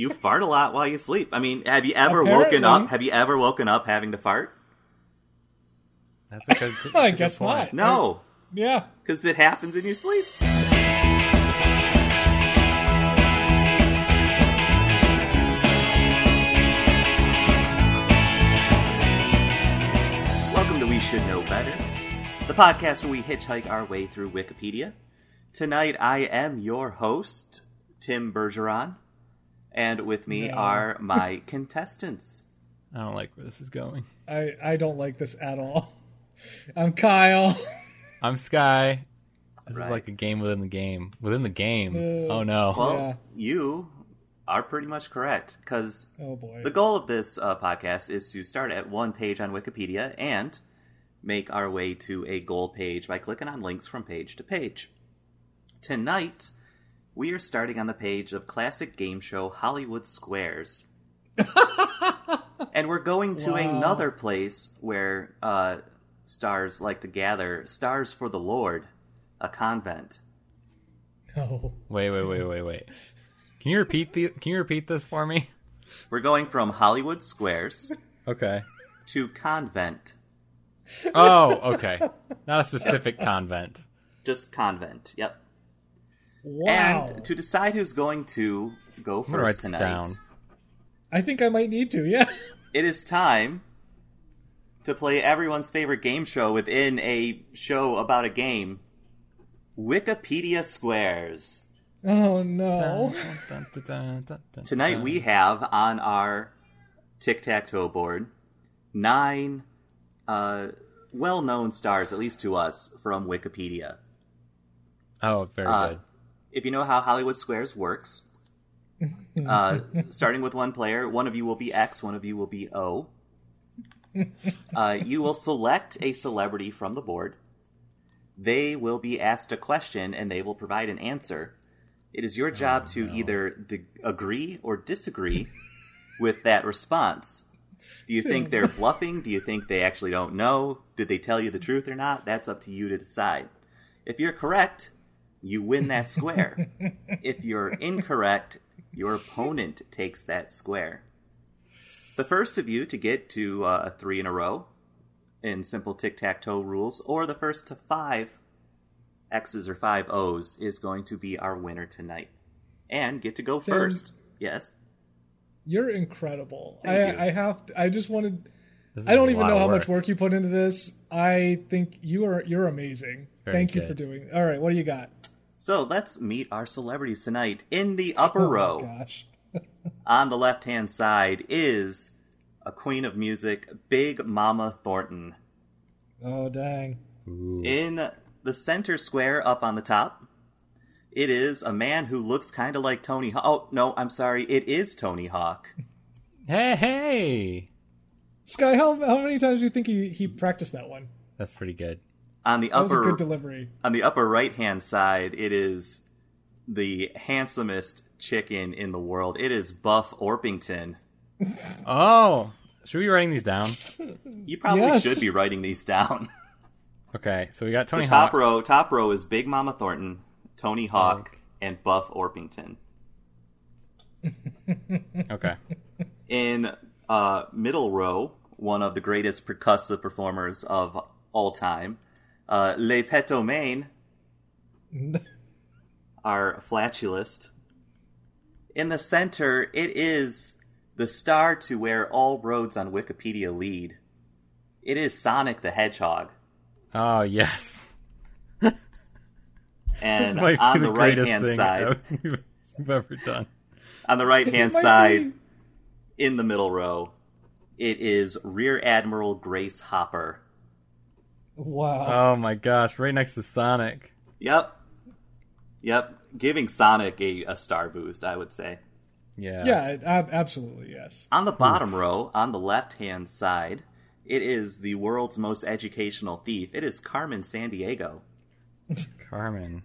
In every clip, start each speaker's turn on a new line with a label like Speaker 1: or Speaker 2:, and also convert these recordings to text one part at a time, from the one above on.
Speaker 1: you fart a lot while you sleep. I mean, have you ever
Speaker 2: Apparently.
Speaker 1: woken up? Have you ever woken up having to fart?
Speaker 3: That's a good. that's a
Speaker 2: I
Speaker 3: good
Speaker 2: guess
Speaker 3: point.
Speaker 2: not.
Speaker 1: No,
Speaker 2: Yeah.
Speaker 1: because it happens in your sleep. Welcome to We Should Know Better, the podcast where we hitchhike our way through Wikipedia. Tonight, I am your host, Tim Bergeron, and with me
Speaker 2: No.
Speaker 1: are my contestants.
Speaker 3: I don't like where this is going.
Speaker 2: I, I don't like this at all. I'm Kyle.
Speaker 3: I'm Sky. This
Speaker 1: Right.
Speaker 3: is like a game within the game. Within the game.
Speaker 2: Uh,
Speaker 3: oh no.
Speaker 1: Well,
Speaker 2: Yeah.
Speaker 1: you are pretty much correct because
Speaker 2: Oh boy.
Speaker 1: the goal of this uh, podcast is to start at one page on Wikipedia and make our way to a goal page by clicking on links from page to page. Tonight, we are starting on the page of classic game show Hollywood Squares. and we're going to
Speaker 2: Wow.
Speaker 1: another place where uh, stars like to gather stars for the Lord, a convent.
Speaker 2: No.
Speaker 3: Wait, wait, wait, wait, wait. Can you repeat the? Can you repeat this for me?
Speaker 1: We're going from Hollywood Squares
Speaker 3: Okay.
Speaker 1: to convent.
Speaker 3: Oh, okay. Not a specific convent.
Speaker 1: Just convent. Yep.
Speaker 2: Wow.
Speaker 1: And to decide who's going to go
Speaker 3: gonna write
Speaker 1: first tonight,
Speaker 3: down.
Speaker 2: I think I might need to. Yeah.
Speaker 1: it is time to play everyone's favorite game show within a show about a game. Wikipedia Squares.
Speaker 2: Oh no.
Speaker 3: Dun, dun, dun, dun, dun,
Speaker 1: Tonight
Speaker 3: dun.
Speaker 1: we have on our tic tac toe board nine uh, well known stars, at least to us, from Wikipedia.
Speaker 3: Oh, very
Speaker 1: Uh,
Speaker 3: good.
Speaker 1: If you know how Hollywood Squares works, uh, starting with one player, one of you will be X, one of you will be O. Uh, you will select a celebrity from the board. They will be asked a question and they will provide an answer. It is your job to either d- agree or disagree with that response. Do you think they're bluffing? Do you think they actually don't know? Did they tell you the truth or not? That's up to you to decide. If you're correct, you win that square. if you're incorrect, your opponent takes that square. The first of you to get to uh, a three in a row in simple tic tac toe rules, or the first to five X's or five O's, is going to be our winner tonight. And get to go
Speaker 2: Tim.
Speaker 1: first. Yes.
Speaker 2: You're incredible.
Speaker 1: Thank
Speaker 2: I
Speaker 1: you.
Speaker 2: I have to, I just wanted I don't even know
Speaker 3: of
Speaker 2: how much work you put into this. I think you are you're amazing.
Speaker 3: Very
Speaker 2: Thank you for doing. All right, what do you got?
Speaker 1: So let's meet our celebrities tonight. In the upper
Speaker 2: Oh
Speaker 1: row,
Speaker 2: gosh.
Speaker 1: on the left hand side, is a queen of music, Big Mama Thornton.
Speaker 2: Oh dang.
Speaker 3: Ooh.
Speaker 1: In the center square up on the top, it is a man who looks kind of like Tony Hawk. Oh, no, I'm sorry. It is Tony Hawk.
Speaker 3: Hey, hey.
Speaker 2: Sky, how how many times do you think he, he practiced that one?
Speaker 3: That's pretty good.
Speaker 1: On the
Speaker 2: That was a
Speaker 1: upper
Speaker 2: good delivery.
Speaker 1: on the upper right hand side, it is the handsomest chicken in the world. It is Buff Orpington.
Speaker 3: Oh, should we be writing these down?
Speaker 1: You probably
Speaker 2: Yes.
Speaker 1: should be writing these down.
Speaker 3: Okay, so we got Tony
Speaker 1: so top
Speaker 3: Hawk.
Speaker 1: row, top row is Big Mama Thornton, Tony Hawk, and Buff Orpington.
Speaker 3: Okay.
Speaker 1: In uh, middle row, one of the greatest percussive performers of all time, uh, Le Pétomane, our flatulist. In the center, it is the star to where all roads on Wikipedia lead. It is Sonic the Hedgehog.
Speaker 3: Oh yes.
Speaker 1: And
Speaker 3: This might be
Speaker 1: on the,
Speaker 3: the
Speaker 1: right hand side,
Speaker 3: we've ever done.
Speaker 1: on the right hand side,
Speaker 2: be-
Speaker 1: in the middle row, it is Rear Admiral Grace Hopper.
Speaker 2: Wow.
Speaker 3: Oh my gosh! Right next to Sonic.
Speaker 1: Yep. Yep. Giving Sonic a, a star boost, I would say.
Speaker 3: Yeah.
Speaker 2: yeah, absolutely yes.
Speaker 1: On the bottom row, on the left hand side, it is the world's most educational thief. It is Carmen Sandiego.
Speaker 3: Carmen.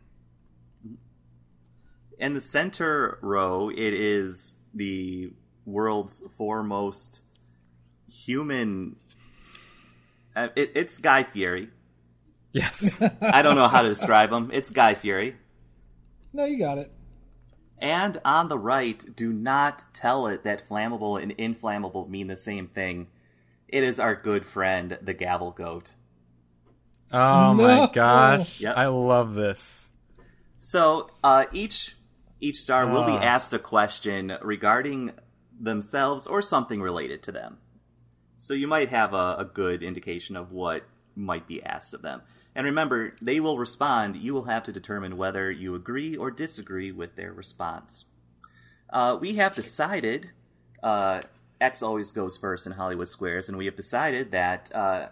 Speaker 1: In the center row, it is the world's foremost human. Uh, it, it's Guy Fieri.
Speaker 3: Yes.
Speaker 1: I don't know how to describe him. It's Guy Fieri.
Speaker 2: No, you got it.
Speaker 1: And on the right, do not tell it that flammable and inflammable mean the same thing. It is our good friend, the Gavel Goat.
Speaker 3: Oh
Speaker 2: No.
Speaker 3: my gosh.
Speaker 1: Yep.
Speaker 3: I love this.
Speaker 1: So uh, each each star will be
Speaker 3: Ah.
Speaker 1: asked a question regarding themselves or something related to them. So you might have a, a good indication of what might be asked of them. And remember, they will respond. You will have to determine whether you agree or disagree with their response. Uh, we have decided. Uh, X always goes first in Hollywood Squares, and we have decided that uh,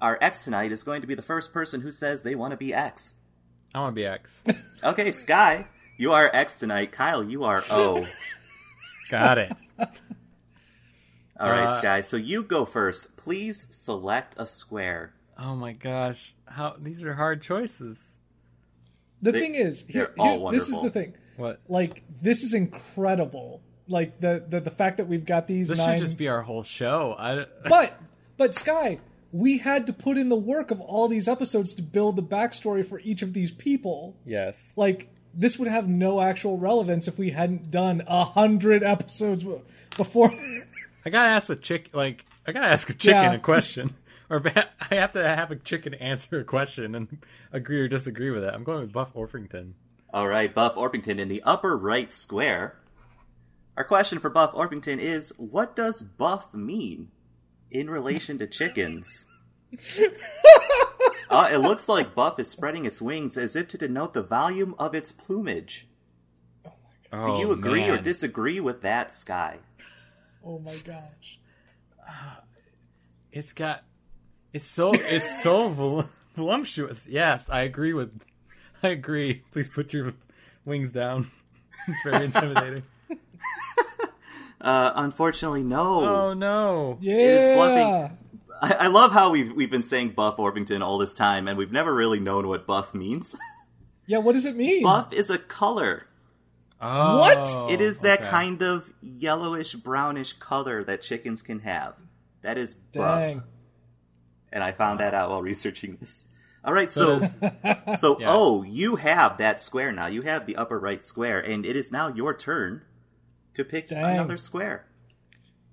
Speaker 1: our X tonight is going to be the first person who says they want to be X.
Speaker 3: I want to be X.
Speaker 1: Okay, Sky, you are X tonight. Kyle, you are O.
Speaker 3: Got it.
Speaker 1: All right,
Speaker 3: Uh,
Speaker 1: Sky. So you go first. Please select a square.
Speaker 3: Oh my gosh. How these are hard choices.
Speaker 2: The
Speaker 1: They-
Speaker 2: thing is, here, here- this is the thing.
Speaker 3: What?
Speaker 2: Like, this is incredible. Like the the, the fact that we've got these
Speaker 3: This
Speaker 2: nine.
Speaker 3: should just be our whole show. I
Speaker 2: But but Sky, we had to put in the work of all these episodes to build the backstory for each of these people.
Speaker 3: Yes.
Speaker 2: Like this would have no actual relevance if we hadn't done a hundred episodes before.
Speaker 3: I gotta ask a chick. Like I gotta ask a chicken
Speaker 2: Yeah.
Speaker 3: a question, or I have to have a chicken answer a question and agree or disagree with it. I'm going with Buff Orpington.
Speaker 1: All right, Buff Orpington in the upper right square. Our question for Buff Orpington is what does buff mean in relation to chickens? uh, it looks like Buff is spreading its wings as if to denote the volume of its plumage.
Speaker 3: Oh,
Speaker 1: Do you agree or disagree with that, Sky?
Speaker 2: Oh my gosh!
Speaker 3: It's got. It's so. It's so vol- voluptuous. Yes, I agree with. I agree. Please put your wings down. It's very intimidating.
Speaker 1: Uh, unfortunately, no.
Speaker 3: oh no.
Speaker 2: Yeah,
Speaker 1: is bluffing. I, I love how we've we've been saying Buff Orpington all this time, and we've never really known what buff means.
Speaker 2: yeah. What does it mean?
Speaker 1: buff is a color.
Speaker 3: Oh,
Speaker 2: What?
Speaker 1: It is that
Speaker 3: okay.
Speaker 1: kind of yellowish brownish color that chickens can have. That is buff.
Speaker 2: Dang.
Speaker 1: And I found that out while researching this. All right,
Speaker 3: So
Speaker 1: so so
Speaker 3: Yeah.
Speaker 1: oh, you have that square now. You have the upper right square, and it is now your turn to pick
Speaker 2: Dang.
Speaker 1: another square.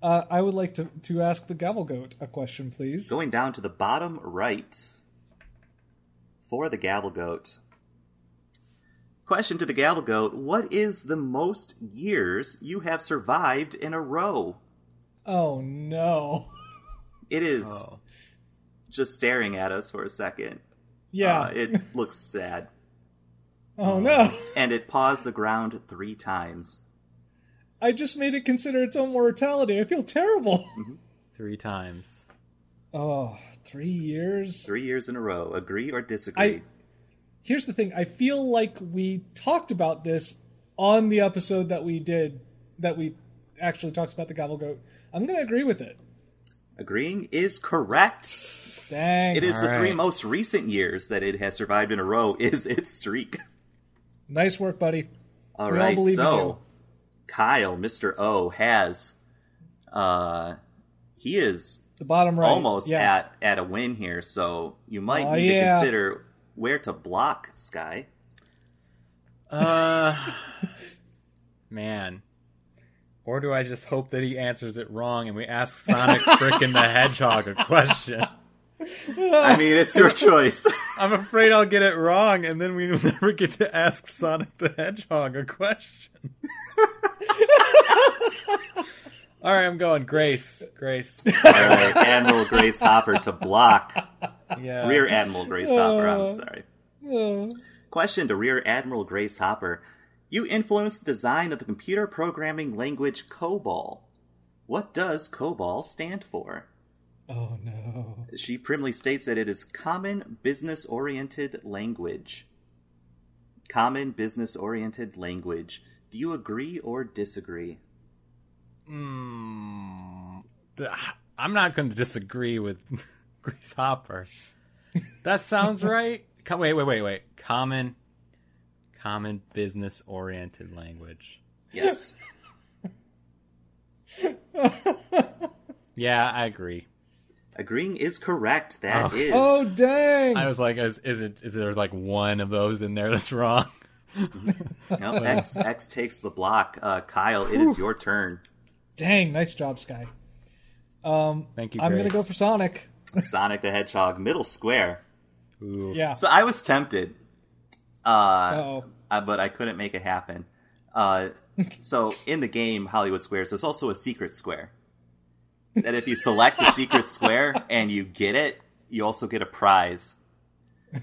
Speaker 2: Uh, I would like to to ask the Gavel Goat a question, please.
Speaker 1: Going down to the bottom right for the Gavel Goat. Question to the Gavel Goat What is the most years you have survived in a row?
Speaker 2: Oh no!
Speaker 1: It is
Speaker 3: Oh.
Speaker 1: just staring at us for a second.
Speaker 2: Yeah.
Speaker 1: Uh, it looks sad.
Speaker 2: oh no!
Speaker 1: And it paws the ground three times.
Speaker 2: I just made it consider its own mortality. I feel terrible.
Speaker 3: Three times.
Speaker 2: Oh, three years.
Speaker 1: Three years in a row. Agree or disagree?
Speaker 2: I here's the thing. I feel like we talked about this on the episode that we did that we actually talked about the Gavel Goat. I'm going to agree with it.
Speaker 1: Agreeing is correct.
Speaker 2: Dang.
Speaker 1: It is the
Speaker 3: All
Speaker 1: three most recent years that it has survived in a row is its streak.
Speaker 2: Nice work, buddy.
Speaker 1: All
Speaker 2: We all
Speaker 1: right,
Speaker 2: believe in
Speaker 1: so. Kyle, Mr. O, has uh he is
Speaker 2: The bottom right.
Speaker 1: almost
Speaker 2: yeah.
Speaker 1: at at a win here, so you might
Speaker 2: Oh,
Speaker 1: need to consider where to block Sky.
Speaker 3: Uh, man. Or do I just hope that he answers it wrong and we ask Sonic frickin' the Hedgehog a question?
Speaker 1: I mean, it's your choice.
Speaker 3: I'm afraid I'll get it wrong and then we never get to ask Sonic the Hedgehog a question. All right, I'm going Grace. Grace.
Speaker 1: All right, Admiral Grace Hopper to block.
Speaker 3: Yeah.
Speaker 1: Rear Admiral Grace Hopper, I'm
Speaker 2: Uh.
Speaker 1: sorry.
Speaker 2: Oh.
Speaker 1: Question to Rear Admiral Grace Hopper. You influenced the design of the computer programming language COBOL. What does COBOL stand for?
Speaker 2: Oh no.
Speaker 1: She primly states that it is Common Business Oriented Language. Common Business Oriented Language. Do you agree or disagree?
Speaker 3: Mm, I'm not going to disagree with Grace Hopper. That sounds right. Co- Wait, wait, wait, wait. Common, common business oriented language.
Speaker 1: Yes.
Speaker 3: Yeah, I agree.
Speaker 1: Agreeing is correct. That
Speaker 3: Oh.
Speaker 1: is.
Speaker 2: Oh dang.
Speaker 3: I was like, is, is it is there like one of those in there that's wrong?
Speaker 1: No, X X takes the block. Uh, Kyle, it is your turn.
Speaker 2: Dang, nice job, Sky. Um,
Speaker 3: Thank you.
Speaker 2: I'm gonna go for Sonic.
Speaker 1: Sonic the Hedgehog, middle square.
Speaker 3: Ooh.
Speaker 2: Yeah.
Speaker 1: So I was tempted, uh,
Speaker 2: oh.
Speaker 1: uh, but I couldn't make it happen. Uh, so in the game Hollywood Squares, there's also a secret square. That if you select a secret square and you get it, you also get a prize.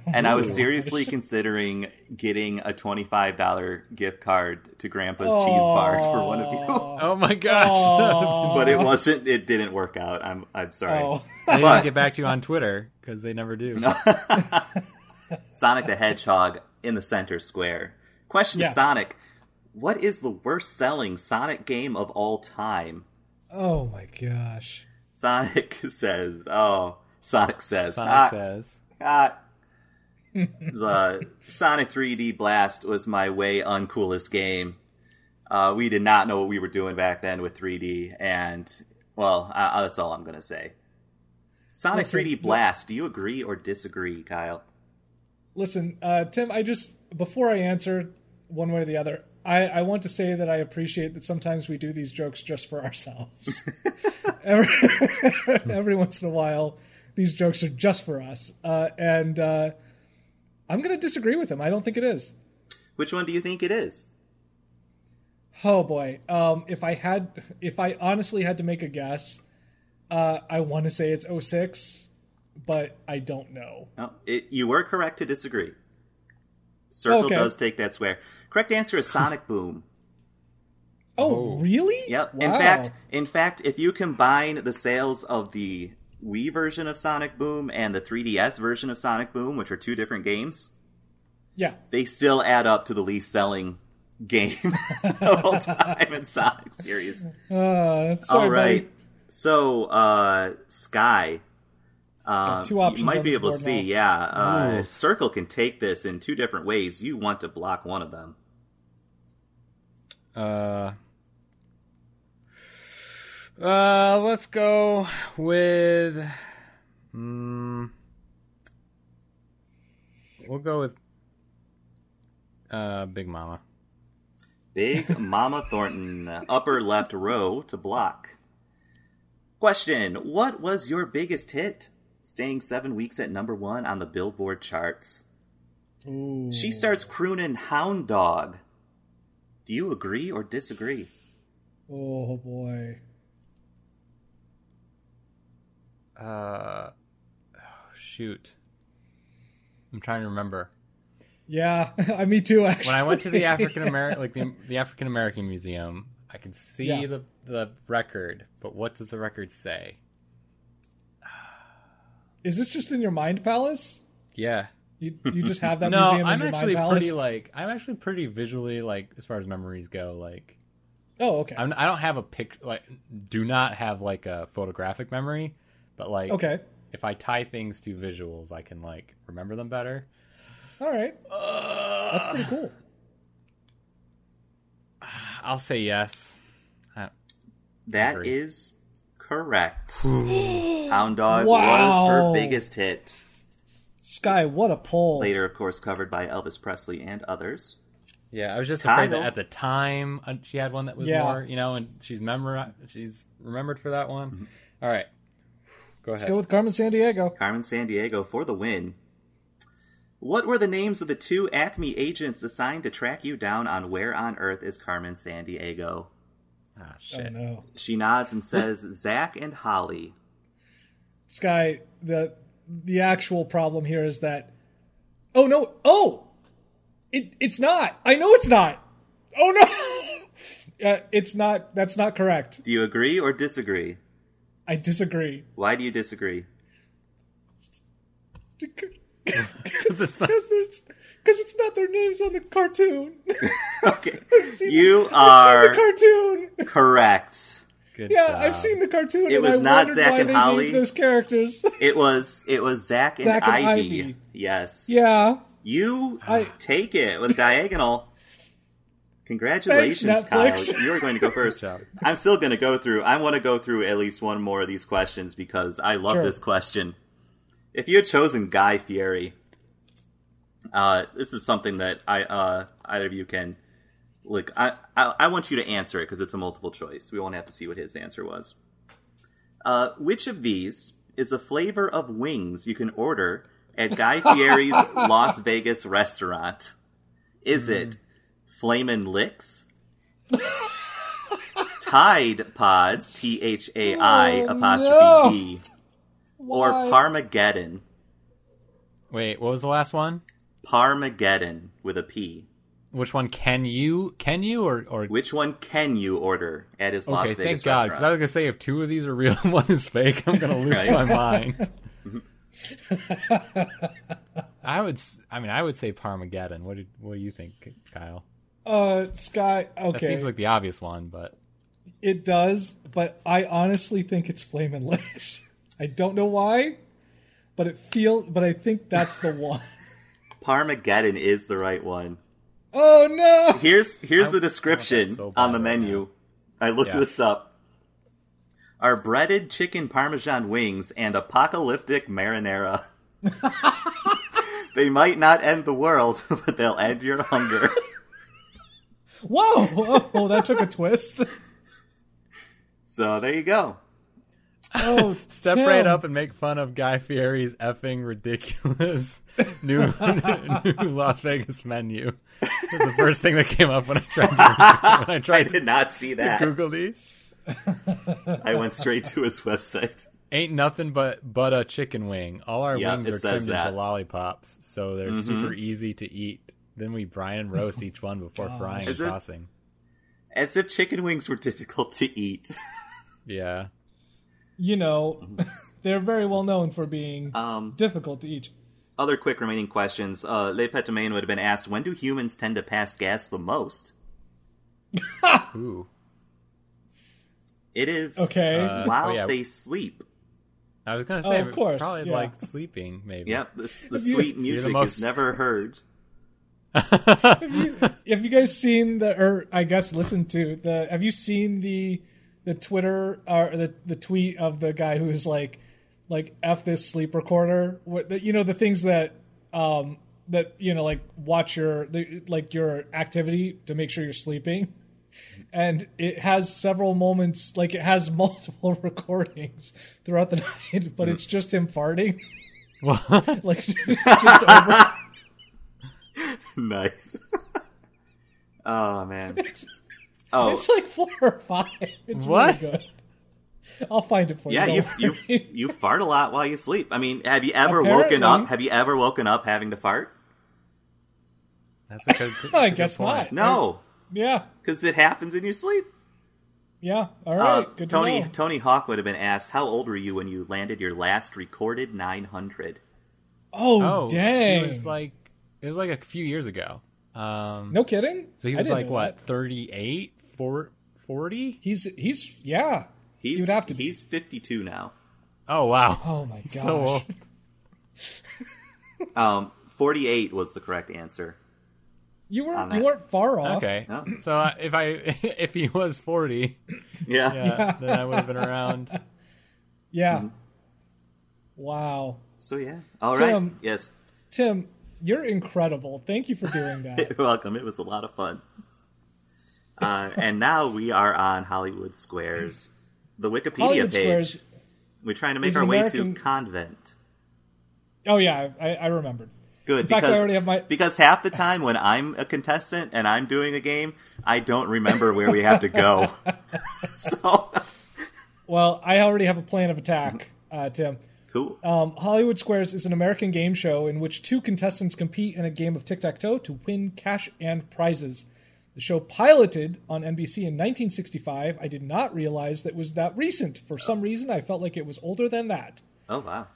Speaker 1: And I was seriously considering getting a twenty-five dollar gift card to Grandpa's Cheese Bars for one of you,
Speaker 3: Oh my gosh!
Speaker 1: But it wasn't. It didn't work out. I'm I'm sorry.
Speaker 2: Oh.
Speaker 3: they didn't get back to you on Twitter because they never do.
Speaker 1: Sonic the Hedgehog in the center square. Question
Speaker 2: Yeah.
Speaker 1: to Sonic: What is the worst selling Sonic game of all time?
Speaker 2: Oh my gosh.
Speaker 1: Sonic says, "Oh." Sonic says,
Speaker 3: Sonic
Speaker 1: "Ah,
Speaker 3: says.
Speaker 1: ah." the Sonic 3D Blast was my way uncoolest game. Uh, we did not know what we were doing back then with 3D, and well, uh, that's all I'm gonna say. Sonic
Speaker 2: Listen,
Speaker 1: 3D Blast. Do you agree or disagree, Kyle?
Speaker 2: Listen, uh, Tim, I just before I answer one way or the other, I, I want to say that I appreciate that sometimes we do these jokes just for ourselves. every, every once in a while, these jokes are just for us, uh, and uh, I'm going to disagree with him. I don't think it is.
Speaker 1: Which one do you think it is?
Speaker 2: Oh boy, um, if I had, if I honestly had to make a guess, uh, I want to say it's 06, but I don't know.
Speaker 1: No, it, you were correct to disagree. Circle
Speaker 2: Okay.
Speaker 1: does take that swear. Correct answer is Sonic Boom.
Speaker 2: Oh,
Speaker 3: Oh.
Speaker 2: really?
Speaker 1: Yep.
Speaker 2: Wow.
Speaker 1: In fact, in fact, if you combine the sales of the Wii version of Sonic Boom and the 3DS version of Sonic Boom, which are two different games,
Speaker 2: yeah.
Speaker 1: they still add up to the least selling game of all time in Sonic series.
Speaker 2: Uh, sorry,
Speaker 1: all right.
Speaker 2: buddy.
Speaker 1: So, uh, Sky. Um,
Speaker 2: two options
Speaker 1: you might be able to see,
Speaker 2: now.
Speaker 1: yeah. Uh, Circle can take this in two different ways. You want to block one of them.
Speaker 3: Uh, uh, let's go with. Mm, we'll go with uh, Big Mama.
Speaker 1: Big Mama Thornton, upper left row to block. Question What was your biggest hit? Staying seven weeks at number one on the Billboard charts.
Speaker 2: Ooh.
Speaker 1: She starts crooning Hound Dog. Do you agree or disagree?
Speaker 2: Oh boy.
Speaker 3: Uh, oh, shoot. I'm trying to remember.
Speaker 2: Yeah, I me too. Actually,
Speaker 3: When I went to the African American, like the, the African American Museum, I could see
Speaker 2: Yeah.
Speaker 3: the the record, but what does the record say?
Speaker 2: is this just in your mind palace?
Speaker 3: Yeah.
Speaker 2: You you just have that
Speaker 3: no,
Speaker 2: museum in
Speaker 3: I'm
Speaker 2: your
Speaker 3: actually
Speaker 2: mind palace?
Speaker 3: pretty like I'm actually pretty visually like as far as memories go. Like
Speaker 2: oh, okay.
Speaker 3: I'm, I don't have a pic like do not have like a photographic memory, but like
Speaker 2: okay.
Speaker 3: if I tie things to visuals, I can like remember them better.
Speaker 2: All right.
Speaker 3: Uh,
Speaker 2: That's pretty cool.
Speaker 3: I'll say yes.
Speaker 1: That
Speaker 3: Agree.
Speaker 1: is correct. Hound Dog
Speaker 2: Wow.
Speaker 1: was her biggest hit.
Speaker 2: Sky, what a poll.
Speaker 1: Later, of course, covered by Elvis Presley and others.
Speaker 3: Yeah, I was just afraid that at the time uh, she had one that was
Speaker 2: Yeah.
Speaker 3: more, you know, and she's memor- she's remembered for that one.
Speaker 1: Mm-hmm.
Speaker 3: All right, go ahead.
Speaker 2: Let's go with Carmen Sandiego.
Speaker 1: Carmen Sandiego for the win. What were the names of the two Acme agents assigned to track you down on Where on Earth is Carmen Sandiego?
Speaker 3: ah,
Speaker 2: Oh
Speaker 3: shit.
Speaker 2: no,
Speaker 1: She nods and says, Zach and Holly.
Speaker 2: Sky. The the actual problem here is that. Oh no! Oh, it it's not. I know it's not. Oh no! uh, it's not. That's not correct.
Speaker 1: Do you agree or disagree?
Speaker 2: I disagree.
Speaker 1: Why do you disagree?
Speaker 3: Because it's not.
Speaker 2: Because there's because it's not their names on the cartoon.
Speaker 1: Okay.
Speaker 2: seen-
Speaker 1: You
Speaker 2: I've
Speaker 1: are
Speaker 2: seen the cartoon.
Speaker 1: correct.
Speaker 3: Good
Speaker 2: Yeah,
Speaker 3: job.
Speaker 2: I've seen the cartoon.
Speaker 1: It
Speaker 2: and
Speaker 1: was
Speaker 2: I
Speaker 1: not Zach
Speaker 2: why
Speaker 1: and Holly.
Speaker 2: those characters.
Speaker 1: It was it was Zach and,
Speaker 2: Zack and
Speaker 1: Ivy.
Speaker 2: Ivy.
Speaker 1: Yes.
Speaker 2: yeah,
Speaker 1: You
Speaker 2: I-
Speaker 1: take it with diagonal. Congratulations,
Speaker 2: Thanks,
Speaker 1: Kyle. You are going to go first. I'm still going to go through. I want to go through at least one more of these questions because I love
Speaker 2: Sure.
Speaker 1: this question. If you had chosen Guy Fieri, Uh, this is something that I uh, either of you can look. I, I I want you to answer it because it's a multiple choice. We won't have to see what his answer was. Uh, which of these is a flavor of wings you can order at Guy Fieri's Las Vegas restaurant? Is it Flamin' Licks? Tide Pods, T H A I
Speaker 2: Oh,
Speaker 1: apostrophe
Speaker 2: no.
Speaker 1: D, or
Speaker 2: Why?
Speaker 1: Parmageddon?
Speaker 3: Wait, what was the last one?
Speaker 1: Parmageddon with a P.
Speaker 3: Which one can you can you or or
Speaker 1: Which one can you order at his Las
Speaker 3: okay?
Speaker 1: Vegas
Speaker 3: Thank God, because I was gonna say if two of these are real, and one is fake. I'm gonna lose
Speaker 1: Right.
Speaker 3: my mind. I would, s- I mean, I would say Parmageddon. What did, what do you think, Kyle?
Speaker 2: Uh, Sky.
Speaker 3: That
Speaker 2: Okay,
Speaker 3: seems like the obvious one, but
Speaker 2: it does, but I honestly think it's Flamin' Licks. I don't know why, but it feels. But I think that's the one.
Speaker 1: Parmageddon is the right one.
Speaker 2: Oh no!
Speaker 1: Here's here's
Speaker 3: I-
Speaker 1: the description
Speaker 3: so
Speaker 1: on the
Speaker 3: bad right
Speaker 1: menu. I looked
Speaker 3: Yeah.
Speaker 1: this up. Are breaded chicken parmesan wings and apocalyptic marinara. they might not end the world, but they'll end your hunger.
Speaker 2: Whoa! Oh, that took a twist.
Speaker 1: so there you go.
Speaker 2: Oh,
Speaker 3: step
Speaker 2: Tim.
Speaker 3: right up and make fun of Guy Fieri's effing ridiculous new new Las Vegas menu. That's the first thing that came up when I tried to, when I
Speaker 1: I
Speaker 3: tried
Speaker 1: did not see that.
Speaker 3: Google these.
Speaker 1: I went straight to his website.
Speaker 3: Ain't nothing but but a chicken wing. All our
Speaker 1: Yeah,
Speaker 3: wings are
Speaker 1: says
Speaker 3: trimmed
Speaker 1: that.
Speaker 3: into lollipops, so they're
Speaker 1: Mhm.
Speaker 3: super easy to eat. Then we brine and roast each one before
Speaker 2: Gosh.
Speaker 3: frying and tossing.
Speaker 1: As if chicken wings were difficult to eat.
Speaker 3: Yeah.
Speaker 2: You know, they're very well known for being
Speaker 1: Um,
Speaker 2: difficult to eat.
Speaker 1: other quick remaining questions. Uh, Le Pétomane would have been asked, when do humans tend to pass gas the most?
Speaker 3: Ooh.
Speaker 1: It is
Speaker 2: Okay.
Speaker 3: Uh,
Speaker 1: while
Speaker 3: oh, yeah.
Speaker 1: they sleep.
Speaker 3: I was gonna
Speaker 2: Oh,
Speaker 3: say
Speaker 2: of course,
Speaker 3: probably
Speaker 2: yeah.
Speaker 3: like sleeping, maybe.
Speaker 1: Yep, the, the
Speaker 2: Have you-
Speaker 1: sweet
Speaker 3: the
Speaker 1: music
Speaker 3: most-
Speaker 1: is never heard.
Speaker 2: Have, you, have you guys seen the or I guess listened to the have you seen the the Twitter or the the tweet of the guy who's like like f this sleep recorder? What the, you know the things that um that you know like watch your the, like your activity to make sure you're sleeping. And it has several moments like it has multiple recordings throughout the night but it's just him farting.
Speaker 3: What?
Speaker 2: like just over
Speaker 1: nice. oh man. Oh
Speaker 2: It's like four or five. It's
Speaker 3: What?
Speaker 2: really good. I'll find it for
Speaker 1: yeah,
Speaker 2: you.
Speaker 1: you you you fart a lot while you sleep. I mean, have you ever woken up? Have you ever woken up having to fart?
Speaker 3: That's a good. that's
Speaker 2: I
Speaker 3: a good
Speaker 2: guess
Speaker 3: point.
Speaker 2: not.
Speaker 1: No,
Speaker 2: yeah,
Speaker 1: because it happens in your sleep.
Speaker 2: yeah. All
Speaker 1: Uh,
Speaker 2: good
Speaker 1: Tony
Speaker 2: to know.
Speaker 1: Tony Hawk would have been asked, "How old were you when you landed your last recorded 900?"
Speaker 2: Oh,
Speaker 3: Oh,
Speaker 2: dang!
Speaker 3: It was like it was like a few years ago. Um,
Speaker 2: no kidding.
Speaker 3: So he was like what, 38, 40?
Speaker 2: He's he's yeah.
Speaker 1: He's
Speaker 2: would have to be.
Speaker 1: he's 52 now.
Speaker 3: Oh wow.
Speaker 2: Oh my gosh.
Speaker 3: so old.
Speaker 1: Um, 48 was the correct answer.
Speaker 2: You weren't you weren't far off.
Speaker 3: Okay.
Speaker 1: No.
Speaker 3: So uh, if I if he was 40,
Speaker 1: Yeah.
Speaker 3: yeah, then I would have been around.
Speaker 2: Yeah.
Speaker 1: Mm-hmm.
Speaker 2: Wow,
Speaker 1: So yeah. All right.
Speaker 2: Tim.
Speaker 1: Yes.
Speaker 2: Tim, you're incredible. Thank you for doing that.
Speaker 1: You're welcome. It was a lot of fun. Uh, and now we are on Hollywood Squares, the Wikipedia
Speaker 2: Hollywood
Speaker 1: page.
Speaker 2: Squares.
Speaker 1: We're trying to make our
Speaker 2: an
Speaker 1: way to convent.
Speaker 2: Oh yeah, I, I remembered.
Speaker 1: Good
Speaker 2: In fact, I
Speaker 1: because
Speaker 2: already have my-
Speaker 1: because half the time when I'm a contestant and I'm doing a game, I don't remember where we have to go. so
Speaker 2: Well, I already have a plan of attack, uh, Tim.
Speaker 1: Cool.
Speaker 2: Um, Hollywood Squares is an American game show in which two contestants compete in a game of tic tac toe to win cash and prizes. The show piloted on NBC in 1965. I did not realize that was that recent. For some reason, I felt like it was older than that.
Speaker 1: Oh wow.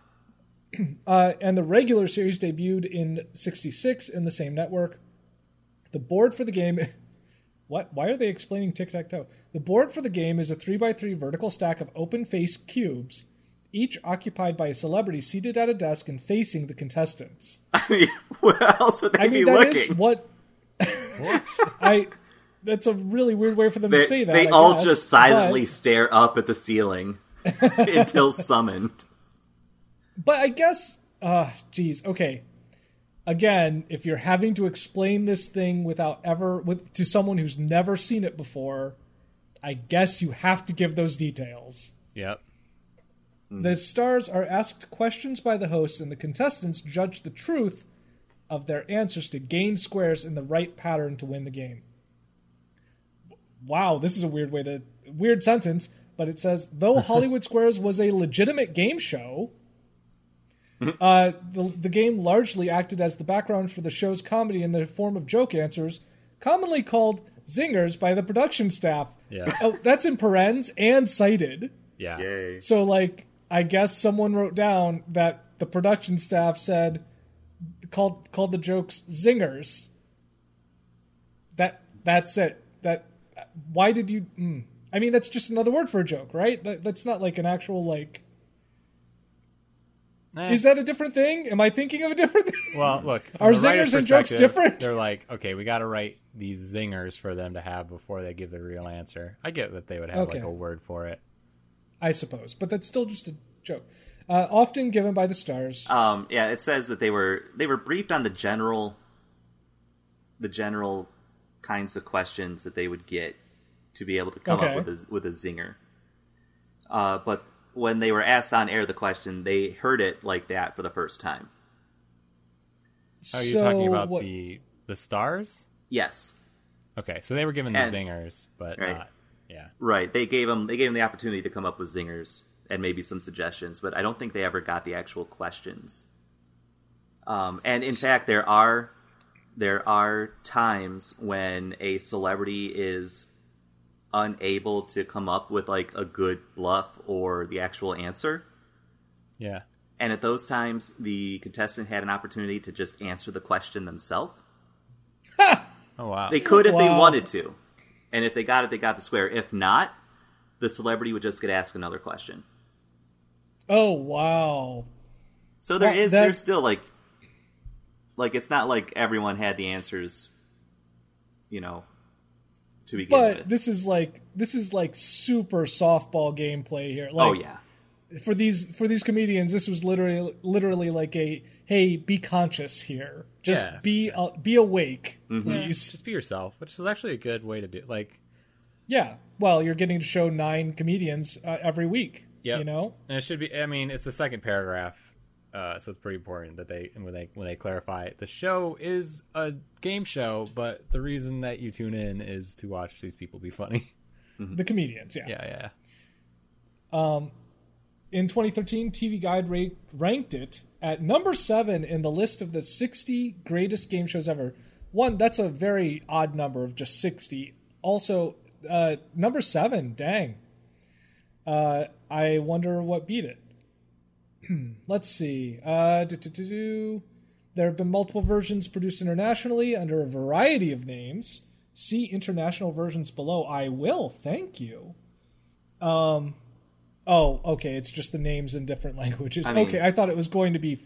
Speaker 2: Uh, and the regular series debuted in 66 in the same network. The board for the game. What? Why are they explaining tic tac toe? The board for the game is a 3x3 vertical stack of open face cubes, each occupied by a celebrity seated at a desk and facing the contestants.
Speaker 1: I mean, where else would they
Speaker 2: I mean,
Speaker 1: be
Speaker 2: that is
Speaker 1: looking?
Speaker 2: what. I. That's a really weird way for them
Speaker 1: they
Speaker 2: to say that.
Speaker 1: they
Speaker 2: I
Speaker 1: all
Speaker 2: guess,
Speaker 1: just silently
Speaker 2: but-
Speaker 1: stare up at the ceiling until summoned.
Speaker 2: But I guess, uh, geez, okay. again, if you're having to explain this thing without ever with to someone who's never seen it before, I guess you have to give those details.
Speaker 3: Yep.
Speaker 2: The stars are asked questions by the hosts, and the contestants judge the truth of their answers to gain squares in the right pattern to win the game. Wow, this is a weird way to weird sentence, but it says though Hollywood Squares was a legitimate game show, uh, the the game largely acted as the background for the show's comedy in the form of joke answers, commonly called zingers by the production staff.
Speaker 3: Yeah.
Speaker 2: Oh, that's in parens and cited.
Speaker 3: Yeah.
Speaker 1: Yay.
Speaker 2: So, like, I guess someone wrote down that the production staff said called called the jokes zingers. That that's it. That why did you? Mm. I mean, that's just another word for a joke, right? That, that's not like an actual like.
Speaker 3: Eh.
Speaker 2: Is that a different thing? Am I thinking of a different thing?
Speaker 3: Well, look,
Speaker 2: Are zingers and jokes different?
Speaker 3: They're like, okay, we got to write these zingers for them to have before they give the real answer. I get that they would have
Speaker 2: Okay.
Speaker 3: like a word for it.
Speaker 2: I suppose, but that's still just a joke. Uh, often given by the stars.
Speaker 1: Um, yeah, it says that they were they were briefed on the general the general kinds of questions that they would get to be able to come
Speaker 2: Okay.
Speaker 1: up with a, with a zinger. Uh, but when they were asked on air the question, they heard it like that for the first time.
Speaker 3: Are you
Speaker 2: So
Speaker 3: talking about
Speaker 2: what-
Speaker 3: the the stars?
Speaker 1: Yes,
Speaker 3: Okay, so they were given the
Speaker 1: And-
Speaker 3: zingers, but
Speaker 1: right.
Speaker 3: not. Yeah.
Speaker 1: right. They gave them they gave them the opportunity to come up with zingers and maybe some suggestions, but I don't think they ever got the actual questions. Um, and in fact, there are there are times when a celebrity is unable to come up with like a good bluff or the actual answer.
Speaker 3: Yeah.
Speaker 1: And at those times, the contestant had an opportunity to just answer the question themselves.
Speaker 3: Oh wow.
Speaker 1: They could if they wanted to. And if they got it, they got the square. If not, the celebrity would just get asked another question.
Speaker 2: Oh wow!
Speaker 1: So there is
Speaker 2: that-
Speaker 1: there's still like like it's not like everyone had the answers, you know, to begin
Speaker 2: But
Speaker 1: with.
Speaker 2: this is like this is like super softball gameplay here. Like,
Speaker 1: oh yeah.
Speaker 2: For these for these comedians, this was literally literally like a hey, be conscious here. Just
Speaker 3: Yeah.
Speaker 2: be uh, be awake,
Speaker 1: Mm-hmm.
Speaker 2: please.
Speaker 3: Just be yourself, which is actually a good way to do. Like,
Speaker 2: Yeah. Well, you're getting to show nine comedians uh, every week.
Speaker 3: yeah
Speaker 2: You know.
Speaker 3: and it should be. I mean, it's the second paragraph, uh, so it's pretty important that they when they when they clarify the show is a game show, but the reason that you tune in is to watch these people be funny.
Speaker 2: The comedians. Yeah.
Speaker 3: yeah, yeah.
Speaker 2: In 2013, TV Guide ra- ranked it at number seven in the list of the 60 greatest game shows ever. One, that's a very odd number of just 60. Also, uh, number seven, dang. Uh, I wonder what beat it. Let's see. Uh. There have been multiple versions produced internationally under a variety of names. See international versions below. I will. Thank you. Um, oh, okay. It's just the names in different languages.
Speaker 1: I mean-
Speaker 2: okay, I thought it was going to be.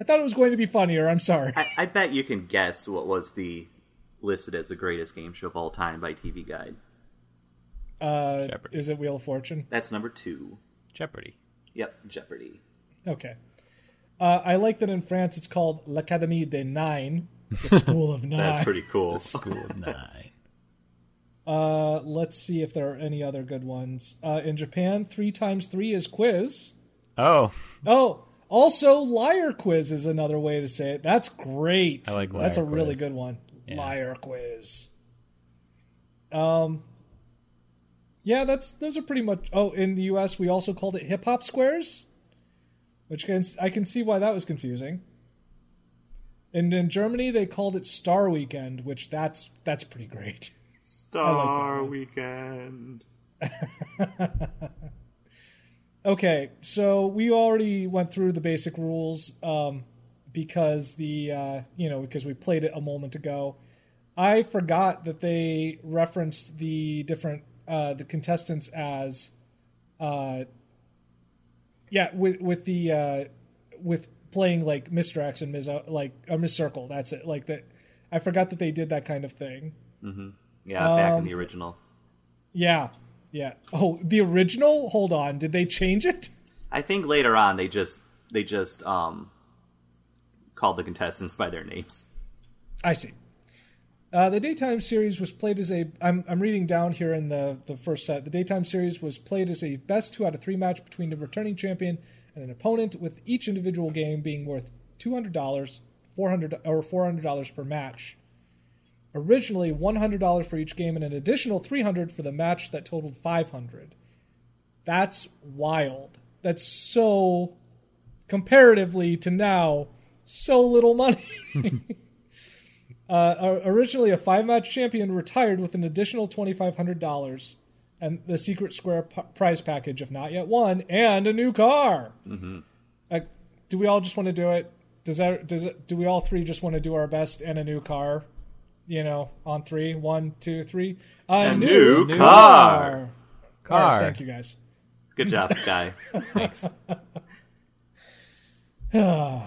Speaker 2: I thought it was going to be funnier. I'm sorry.
Speaker 1: I, I bet you can guess what was the listed as the greatest game show of all time by TV Guide.
Speaker 2: Uh,
Speaker 3: Jeopardy.
Speaker 2: is it Wheel of Fortune?
Speaker 1: That's number two.
Speaker 3: Jeopardy.
Speaker 1: Yep, Jeopardy.
Speaker 2: Okay. Uh, I like that in France it's called L'Académie des Nine, the School of Nine.
Speaker 1: That's pretty cool.
Speaker 3: The School of Nine.
Speaker 2: Uh, let's see if there are any other good ones. Uh, in Japan, three times three is quiz.
Speaker 3: Oh,
Speaker 2: Oh, also liar quiz is another way to say it. That's great.
Speaker 3: I like
Speaker 2: That's a
Speaker 3: liar
Speaker 2: really good one.
Speaker 3: Yeah.
Speaker 2: Liar quiz. Um. Yeah, that's those are pretty much. Oh, in the U.S., we also called it hip hop squares, which can I can see why that was confusing. And in Germany, they called it Star Weekend, which that's that's pretty great.
Speaker 1: Star Weekend.
Speaker 2: Okay, so we already went through the basic rules um, because the uh, you know because we played it a moment ago. I forgot that they referenced the different uh, the contestants as uh, yeah with with the uh, with playing like Mr. X and Ms. O- like a Miss Circle. That's it. Like that. I forgot that they did that kind of thing.
Speaker 1: Yeah, back in
Speaker 2: Um,
Speaker 1: the original.
Speaker 2: Yeah, yeah. Oh, the original. Hold on, did they change it?
Speaker 1: I think later on they just they just um called the contestants by their names.
Speaker 2: I see. Uh, the daytime series was played as a. I'm, I'm reading down here in the, the first set. The daytime series was played as a best two out of three match between the returning champion and an opponent, with each individual game being worth two hundred dollars, four hundred or four hundred dollars per match. Originally, one hundred dollars for each game and an additional three hundred for the match that totaled five hundred. That's wild. That's so comparatively to now, so little money. Uh, originally, a five match champion retired with an additional $2,500 and the secret square p- prize package of not yet won and a new car. Mm-hmm. Uh, do we all just want to do it? Does that does it? Do we all three just want to do our best and a new car? You know, on three, one, two, three.
Speaker 1: A, a new, new, car.
Speaker 3: Car.
Speaker 2: Right, thank you guys.
Speaker 1: Good job, Sky.
Speaker 3: Thanks.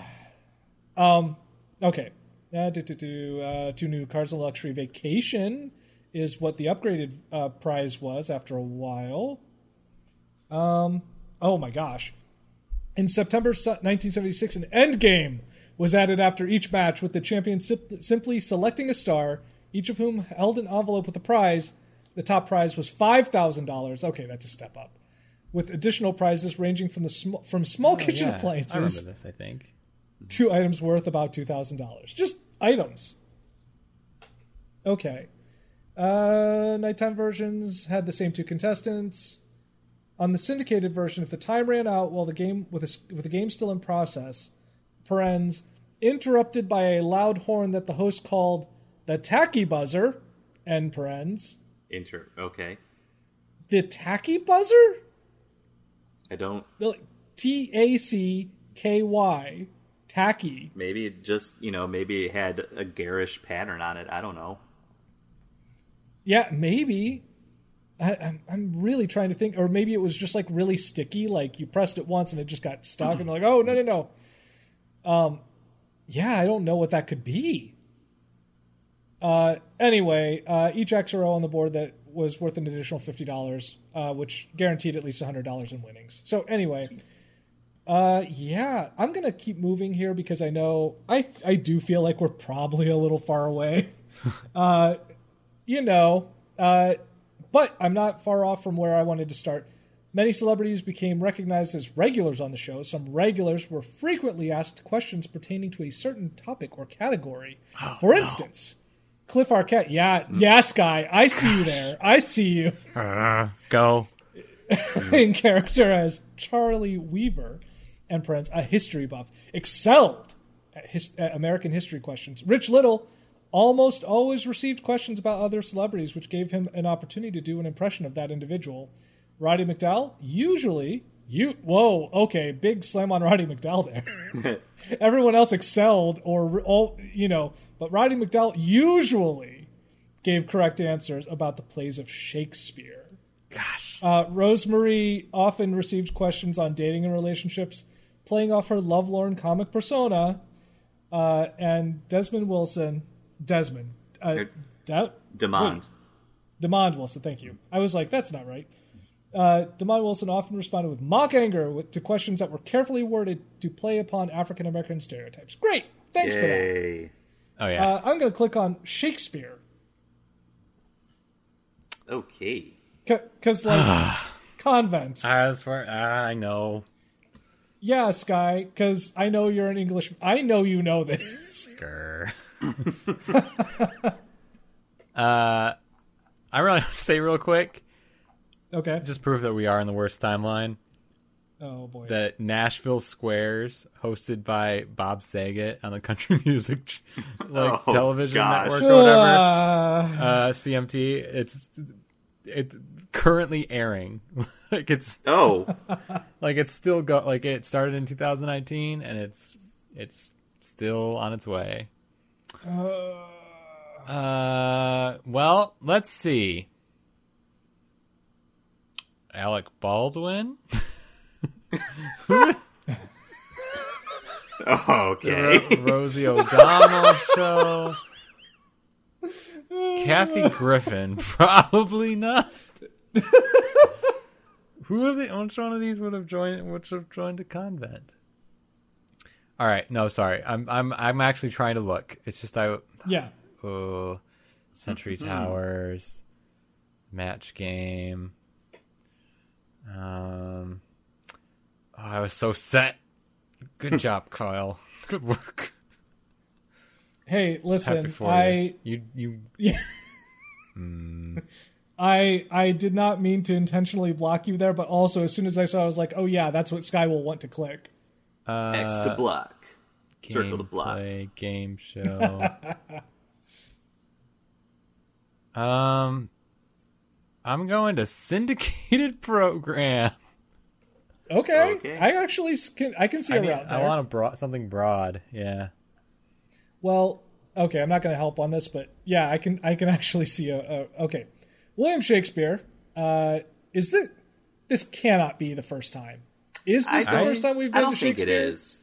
Speaker 2: um. Okay. Uh, do, do, do, uh, two new cars of luxury vacation is what the upgraded uh, prize was after a while. Um, oh my gosh. In September 1976, an end game was added after each match, with the champion simply selecting a star, each of whom held an envelope with a prize. The top prize was $5,000. Okay, that's a step up. With additional prizes ranging from the sm- from small
Speaker 3: Oh,
Speaker 2: kitchen
Speaker 3: yeah.
Speaker 2: appliances
Speaker 3: I remember this. I think.
Speaker 2: two items worth about two thousand dollars. Just items. Okay. Uh, nighttime versions had the same two contestants. On the syndicated version, if the time ran out while the game with the, with the game still in process, parens interrupted by a loud horn that the host called the tacky buzzer, end parens.
Speaker 1: Inter. Okay.
Speaker 2: The tacky buzzer?
Speaker 1: I don't.
Speaker 2: T A C K Y. Tacky.
Speaker 1: Maybe it just you know maybe it had a garish pattern on it. I don't know.
Speaker 2: Yeah, maybe. I, I'm I'm really trying to think, or maybe it was just like really sticky. Like you pressed it once and it just got stuck, and like, oh no no no. Um, yeah, I don't know what that could be. Uh, anyway, uh, each XRO on the board that was worth an additional fifty dollars, uh, which guaranteed at least hundred dollars in winnings. So anyway, uh, yeah, I'm gonna keep moving here because I know I I do feel like we're probably a little far away. uh, you know, uh, but I'm not far off from where I wanted to start. Many celebrities became recognized as regulars on the show. Some regulars were frequently asked questions pertaining to a certain topic or category. For instance, Cliff Arquette. Yeah, yes, guy. I see you there. I see you
Speaker 3: Uh, go.
Speaker 2: in character as Charley Weaver, and Prince, a history buff, excelled at, his, at American history questions. Rich Little almost always received questions about other celebrities, which gave him an opportunity to do an impression of that individual. Roddy McDowall usually you whoa okay big slam on Roddy McDowall there. Everyone else excelled or all you know, but Roddy McDowall usually gave correct answers about the plays of Shakespeare.
Speaker 3: Gosh.
Speaker 2: Uh, Rose Marie often received questions on dating and relationships, playing off her lovelorn comic persona. Uh, and Desmond Wilson, Desmond, uh,
Speaker 1: demand
Speaker 2: Da-
Speaker 1: Demand.
Speaker 2: Demond Wilson, thank you. I was like, that's not right. Uh, Demond Wilson often responded with mock anger to questions that were carefully worded to play upon African American stereotypes. Great, thanks for that.
Speaker 3: Oh yeah.
Speaker 2: Uh, I'm going to click on Shakespeare
Speaker 1: Okay.
Speaker 2: because, like, convents.
Speaker 3: Ah, that's where ah, I know.
Speaker 2: Yeah, Sky, because I know you're an English. I know you know this.
Speaker 3: Grr. uh, I really want to say real quick,
Speaker 2: Okay.
Speaker 3: just prove that we are in the worst timeline.
Speaker 2: Oh boy.
Speaker 3: That Nashville Squares, hosted by Bob Saget on the Country Music like
Speaker 1: Oh,
Speaker 3: television
Speaker 1: gosh.
Speaker 3: network or whatever,
Speaker 2: Uh,
Speaker 3: uh, CMT. It's it's currently airing. like it's
Speaker 1: Oh,
Speaker 3: like it's still go like it started in 2019 and it's it's still on its way. Uh, well, let's see. Alec Baldwin,
Speaker 1: okay.
Speaker 3: Ro- Rosie O'Donnell show, Kathy Griffin, probably not. Who are they? Which one of these would have joined? Which have joined a convent? All right, no, sorry. I'm I'm I'm actually trying to look. It's just I
Speaker 2: Yeah.
Speaker 3: oh, Century mm. Towers, match game. Um, oh, I was so set. Good job, Kyle. Good work.
Speaker 2: Hey, listen, I
Speaker 3: you. You you
Speaker 2: Yeah. I I did not mean to intentionally block you there, but also as soon as I saw, it, I was like, oh yeah, that's what Sky will want to click.
Speaker 3: uh,
Speaker 1: X to block. Circle to block.
Speaker 3: gameplay, Game show. um, I'm going to syndicated program.
Speaker 2: Okay,
Speaker 1: Okay.
Speaker 2: I actually can I can see
Speaker 3: I,
Speaker 2: a
Speaker 3: need-
Speaker 2: route there.
Speaker 3: I want a broad, something broad. Yeah.
Speaker 2: Well, okay, I'm not going to help on this, but yeah, I can I can actually see a, a okay. William Shakespeare. Uh, is that this cannot be the first time? Is this the
Speaker 1: I-
Speaker 2: first time we've been to Shakespeare?
Speaker 1: I don't think it is.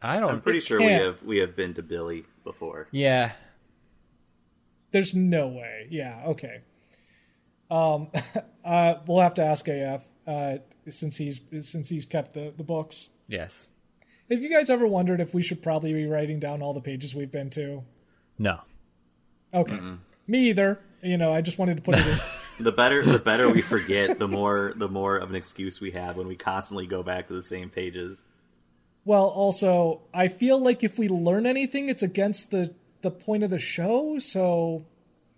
Speaker 3: I don't.
Speaker 1: I'm pretty sure we
Speaker 2: can't.
Speaker 1: have we have been to Billy before.
Speaker 3: yeah.
Speaker 2: There's no way. Yeah. Okay. Um, uh, we'll have to ask AF uh, since he's since he's kept the the books.
Speaker 3: Yes.
Speaker 2: Have you guys ever wondered if we should probably be writing down all the pages we've been to?
Speaker 3: No.
Speaker 2: Okay. Me either. You know, I just wanted to put it in.
Speaker 1: The better the better we forget, the more the more of an excuse we have when we constantly go back to the same pages.
Speaker 2: well, also, I feel like if we learn anything, it's against the the point of the show. So,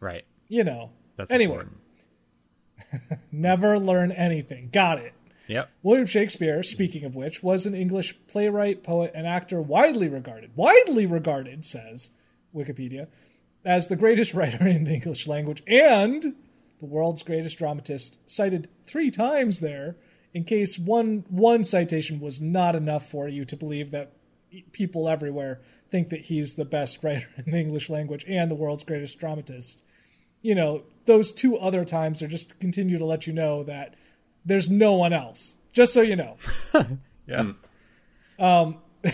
Speaker 3: Right.
Speaker 2: you know.
Speaker 3: That's
Speaker 2: anyway,
Speaker 3: important.
Speaker 2: never learn anything. Got it.
Speaker 3: Yep.
Speaker 2: William Shakespeare, speaking of which, was an English playwright, poet, and actor widely regarded, widely regarded, says Wikipedia, as the greatest writer in the English language and the world's greatest dramatist, cited three times there, in case one one citation was not enough for you to believe that people everywhere think that he's the best writer in the English language and the world's greatest dramatist. You know, those two other times are just to continue to let you know that there's no one else. Just so you know.
Speaker 3: Yeah.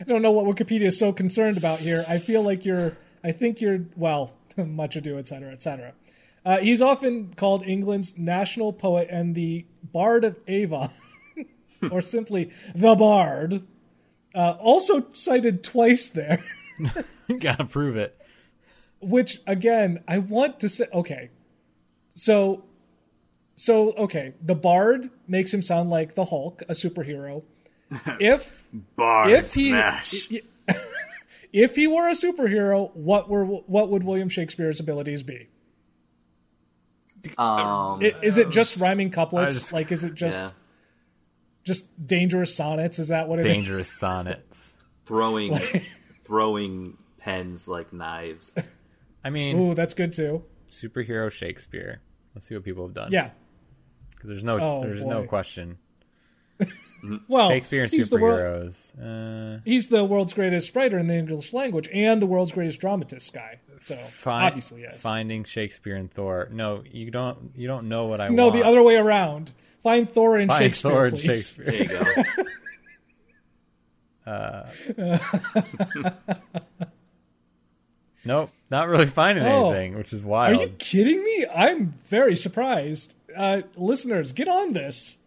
Speaker 2: I don't know what Wikipedia is so concerned about here. I feel like you're, I think you're, well, much ado, et cetera, et cetera. Uh, he's often called England's national poet and the Bard of Avon, or simply the Bard. Uh, also cited twice there,
Speaker 3: Gotta prove it.
Speaker 2: Which again, I want to say, okay. So, so, okay, the Bard makes him sound like the Hulk, a superhero. If
Speaker 1: Bar
Speaker 2: if he
Speaker 1: smash.
Speaker 2: if he were a superhero, what were what would William Shakespeare's abilities be?
Speaker 1: Um,
Speaker 2: I- Is it just rhyming couplets?
Speaker 3: Just-
Speaker 2: like, is it just
Speaker 1: yeah.
Speaker 2: just dangerous sonnets? Is that what it is?
Speaker 3: Dangerous sonnets.
Speaker 1: throwing throwing pens like knives.
Speaker 3: I mean,
Speaker 2: Ooh, that's good too.
Speaker 3: superhero Shakespeare. Let's see what people have done.
Speaker 2: Yeah.
Speaker 3: 'Cause there's no,
Speaker 2: Oh,
Speaker 3: there's no question.
Speaker 2: Well,
Speaker 3: Shakespeare and
Speaker 2: he's the,
Speaker 3: superheroes. uh,
Speaker 2: he's the world's greatest writer in the English language and the world's greatest dramatist guy. So obviously, yes.
Speaker 3: Finding Shakespeare and Thor. No, you don't. You don't know what I want.
Speaker 2: no,
Speaker 3: want.
Speaker 2: the other way around. Find Thor and
Speaker 3: Find
Speaker 2: Shakespeare,
Speaker 3: Thor and
Speaker 2: please.
Speaker 3: Shakespeare.
Speaker 1: There you go.
Speaker 3: Nope, not really finding
Speaker 2: Oh.
Speaker 3: anything, which is wild.
Speaker 2: Are you kidding me? I'm very surprised. Uh, listeners, get on this.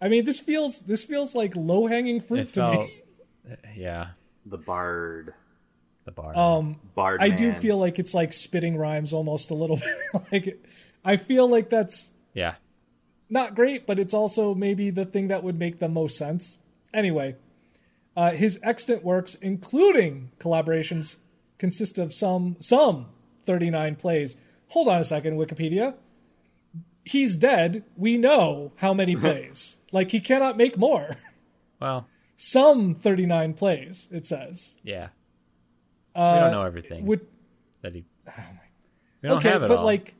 Speaker 2: I mean, this feels this feels like low hanging fruit
Speaker 3: It
Speaker 2: to
Speaker 3: felt,
Speaker 2: me.
Speaker 3: yeah,
Speaker 1: The bard.
Speaker 3: the bard,
Speaker 2: Um,
Speaker 1: Bard
Speaker 2: I do feel like it's like spitting rhymes almost a little bit. like, I feel like that's
Speaker 3: yeah,
Speaker 2: not great, but it's also maybe the thing that would make the most sense. Anyway, uh, his extant works, including collaborations, consist of some some 39 plays. Hold on a second, Wikipedia. He's dead. We know how many plays. like he cannot make more.
Speaker 3: well,
Speaker 2: Some 39 plays. It says.
Speaker 3: yeah.
Speaker 2: Uh,
Speaker 3: we don't know everything
Speaker 2: Would
Speaker 3: that he. We don't
Speaker 2: okay,
Speaker 3: have it
Speaker 2: but
Speaker 3: all.
Speaker 2: like,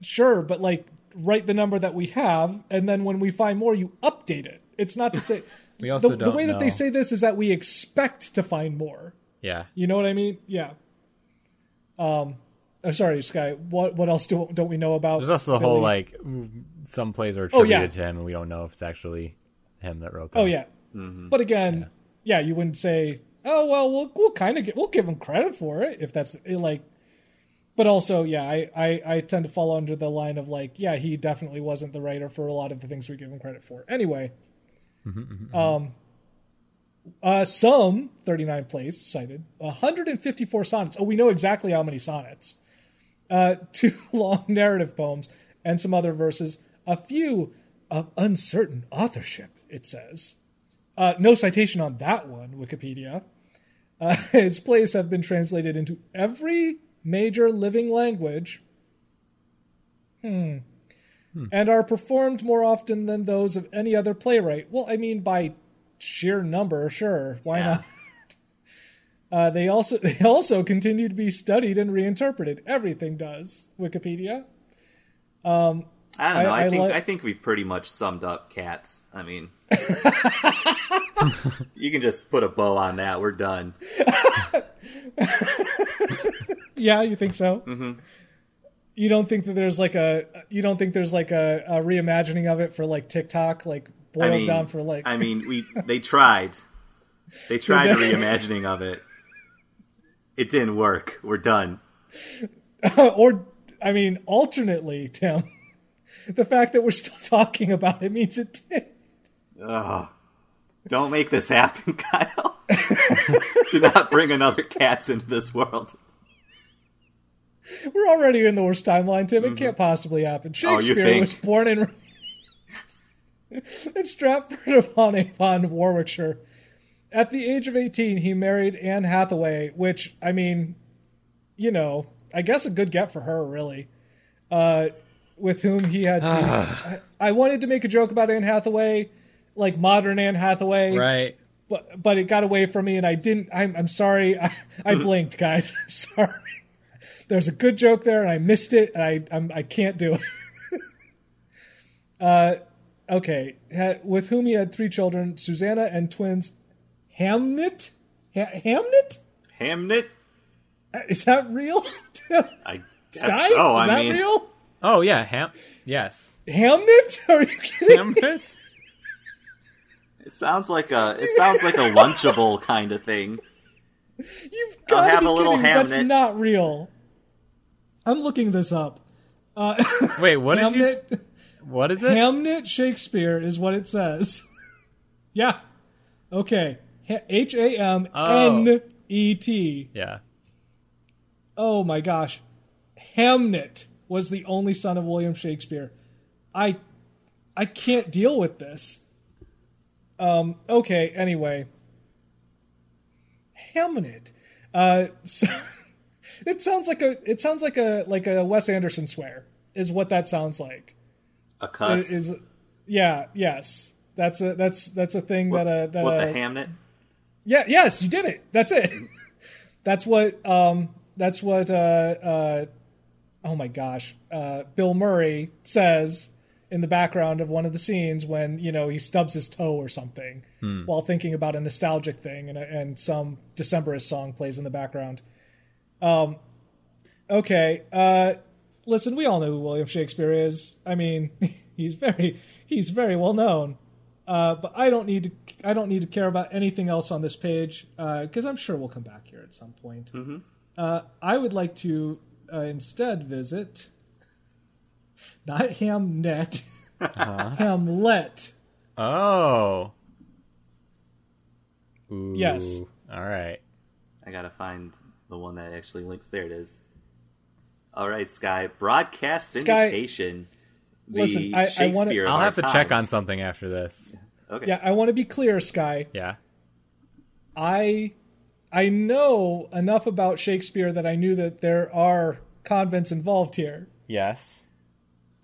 Speaker 2: sure, but like, write the number that we have, and then when we find more, you update it. It's not to say.
Speaker 3: We also
Speaker 2: the,
Speaker 3: don't the
Speaker 2: way that they say this is that we expect to find more.
Speaker 3: Yeah,
Speaker 2: You know what I mean? Yeah. Um, I'm sorry, Sky. What what else do don't we know about?
Speaker 3: there's also the
Speaker 2: Billy?
Speaker 3: whole like some plays are
Speaker 2: Oh,
Speaker 3: attributed
Speaker 2: yeah.
Speaker 3: to him, and we don't know if it's actually him that wrote them.
Speaker 2: Oh yeah. But again, yeah. you wouldn't say, "Oh well, we'll we'll kind of we'll give him credit for it if that's eh, like." But also, yeah, I, I I tend to fall under the line of like, yeah, he definitely wasn't the writer for a lot of the things we give him credit for. Anyway, um, Uh, some 39 plays cited, 154 sonnets. Oh, we know exactly how many sonnets. Uh, two long narrative poems and some other verses. A few of uncertain authorship, it says. Uh, no citation on that one, Wikipedia. Uh, his plays have been translated into every major living language. Hmm. And are performed more often than those of any other playwright. Well, I mean, by sheer number, sure. Why
Speaker 1: Yeah.
Speaker 2: not? Uh, they also they also continue to be studied and reinterpreted. Everything does. Wikipedia. Um,
Speaker 1: I don't know.
Speaker 2: I-
Speaker 1: I,
Speaker 2: I
Speaker 1: think
Speaker 2: like-
Speaker 1: I think we pretty much summed up cats. I mean, you can just put a bow on that. We're done.
Speaker 2: Yeah, you think so? Mm-hmm. You don't think that there's like a you don't think there's like a, a reimagining of it for like TikTok, like boiled
Speaker 1: I mean,
Speaker 2: down for like
Speaker 1: I mean, we they tried. They tried a reimagining of it. It didn't work. We're done.
Speaker 2: or I mean, alternately, Tim, the fact that we're still talking about it means it did.
Speaker 1: Ugh. Don't make this happen, Kyle. Do not bring another cats into this world.
Speaker 2: We're already in the worst timeline, Tim. It can't possibly happen.
Speaker 1: Mm-hmm. Oh,
Speaker 2: Shakespeare
Speaker 1: think?
Speaker 2: was born in in Stratford upon Avon, Warwickshire. At the age of 18, he married Anne Hathaway, which, I mean, you know, I guess a good get for her, really. Uh, with whom he had. I, I wanted to make a joke about Anne Hathaway, like modern Anne Hathaway,
Speaker 3: Right.
Speaker 2: but but it got away from me, and I didn't. I'm I'm sorry. I, I blinked, guys. I'm sorry. There's a good joke there, and I missed it, and I I'm, I can't do it. uh, okay. Ha, with whom he had three children: Susanna and twins Hamnet. Ha- Hamnet
Speaker 1: Hamnet?
Speaker 2: Uh, is that real?
Speaker 1: I guess
Speaker 2: Sky,
Speaker 1: so.
Speaker 2: is
Speaker 1: I
Speaker 2: that
Speaker 1: mean,
Speaker 2: real?
Speaker 3: Oh yeah, Ham. Yes.
Speaker 2: Hamnet? Are you kidding?
Speaker 3: Hamlet.
Speaker 1: it sounds like a it sounds like a lunchable kind of thing.
Speaker 2: You've
Speaker 1: I'll
Speaker 2: got to
Speaker 1: have
Speaker 2: be
Speaker 1: a little
Speaker 2: kidding. That's
Speaker 1: Hamnet.
Speaker 2: not real. I'm looking this up. Uh,
Speaker 3: Wait, what did you? What is it?
Speaker 2: Hamnet Shakespeare is what it says. yeah. Okay. H A M N E T.
Speaker 3: Yeah.
Speaker 2: Oh my gosh. Hamnet was the only son of William Shakespeare. I I can't deal with this. Um okay, anyway. Hamnet. Uh so it sounds like a it sounds like a like a Wes Anderson swear is what that sounds like.
Speaker 1: A cuss.
Speaker 2: Is yeah, yes. That's a that's that's a thing that uh that
Speaker 1: what
Speaker 2: uh,
Speaker 1: the Hamnet?
Speaker 2: yeah, yes, you did it. That's it. that's what um that's what uh uh oh my gosh. Uh Bill Murray says in the background of one of the scenes when, you know, he stubs his toe or something while thinking about a nostalgic thing and and some Decemberist song plays in the background. Um okay, uh listen, we all know who William Shakespeare is. I mean, he's very he's very well known. Uh, but I don't need to. I don't need to care about anything else on this page because I'm sure we'll come back here at some point. Uh, I would like to uh, instead visit not Hamnet, Hamlet.
Speaker 3: Oh. Ooh.
Speaker 2: Yes.
Speaker 3: All right.
Speaker 1: I gotta find the one that actually links. There it is. All right, Sky broadcast
Speaker 2: Sky-
Speaker 1: syndication. the
Speaker 2: Listen, I, I wanna,
Speaker 1: of
Speaker 3: I'll
Speaker 1: our
Speaker 3: have to
Speaker 1: time.
Speaker 3: check on something after this.
Speaker 1: Okay.
Speaker 2: Yeah, I want to be clear, Sky.
Speaker 3: Yeah.
Speaker 2: I I know enough about Shakespeare that I knew that there are convents involved here.
Speaker 3: Yes.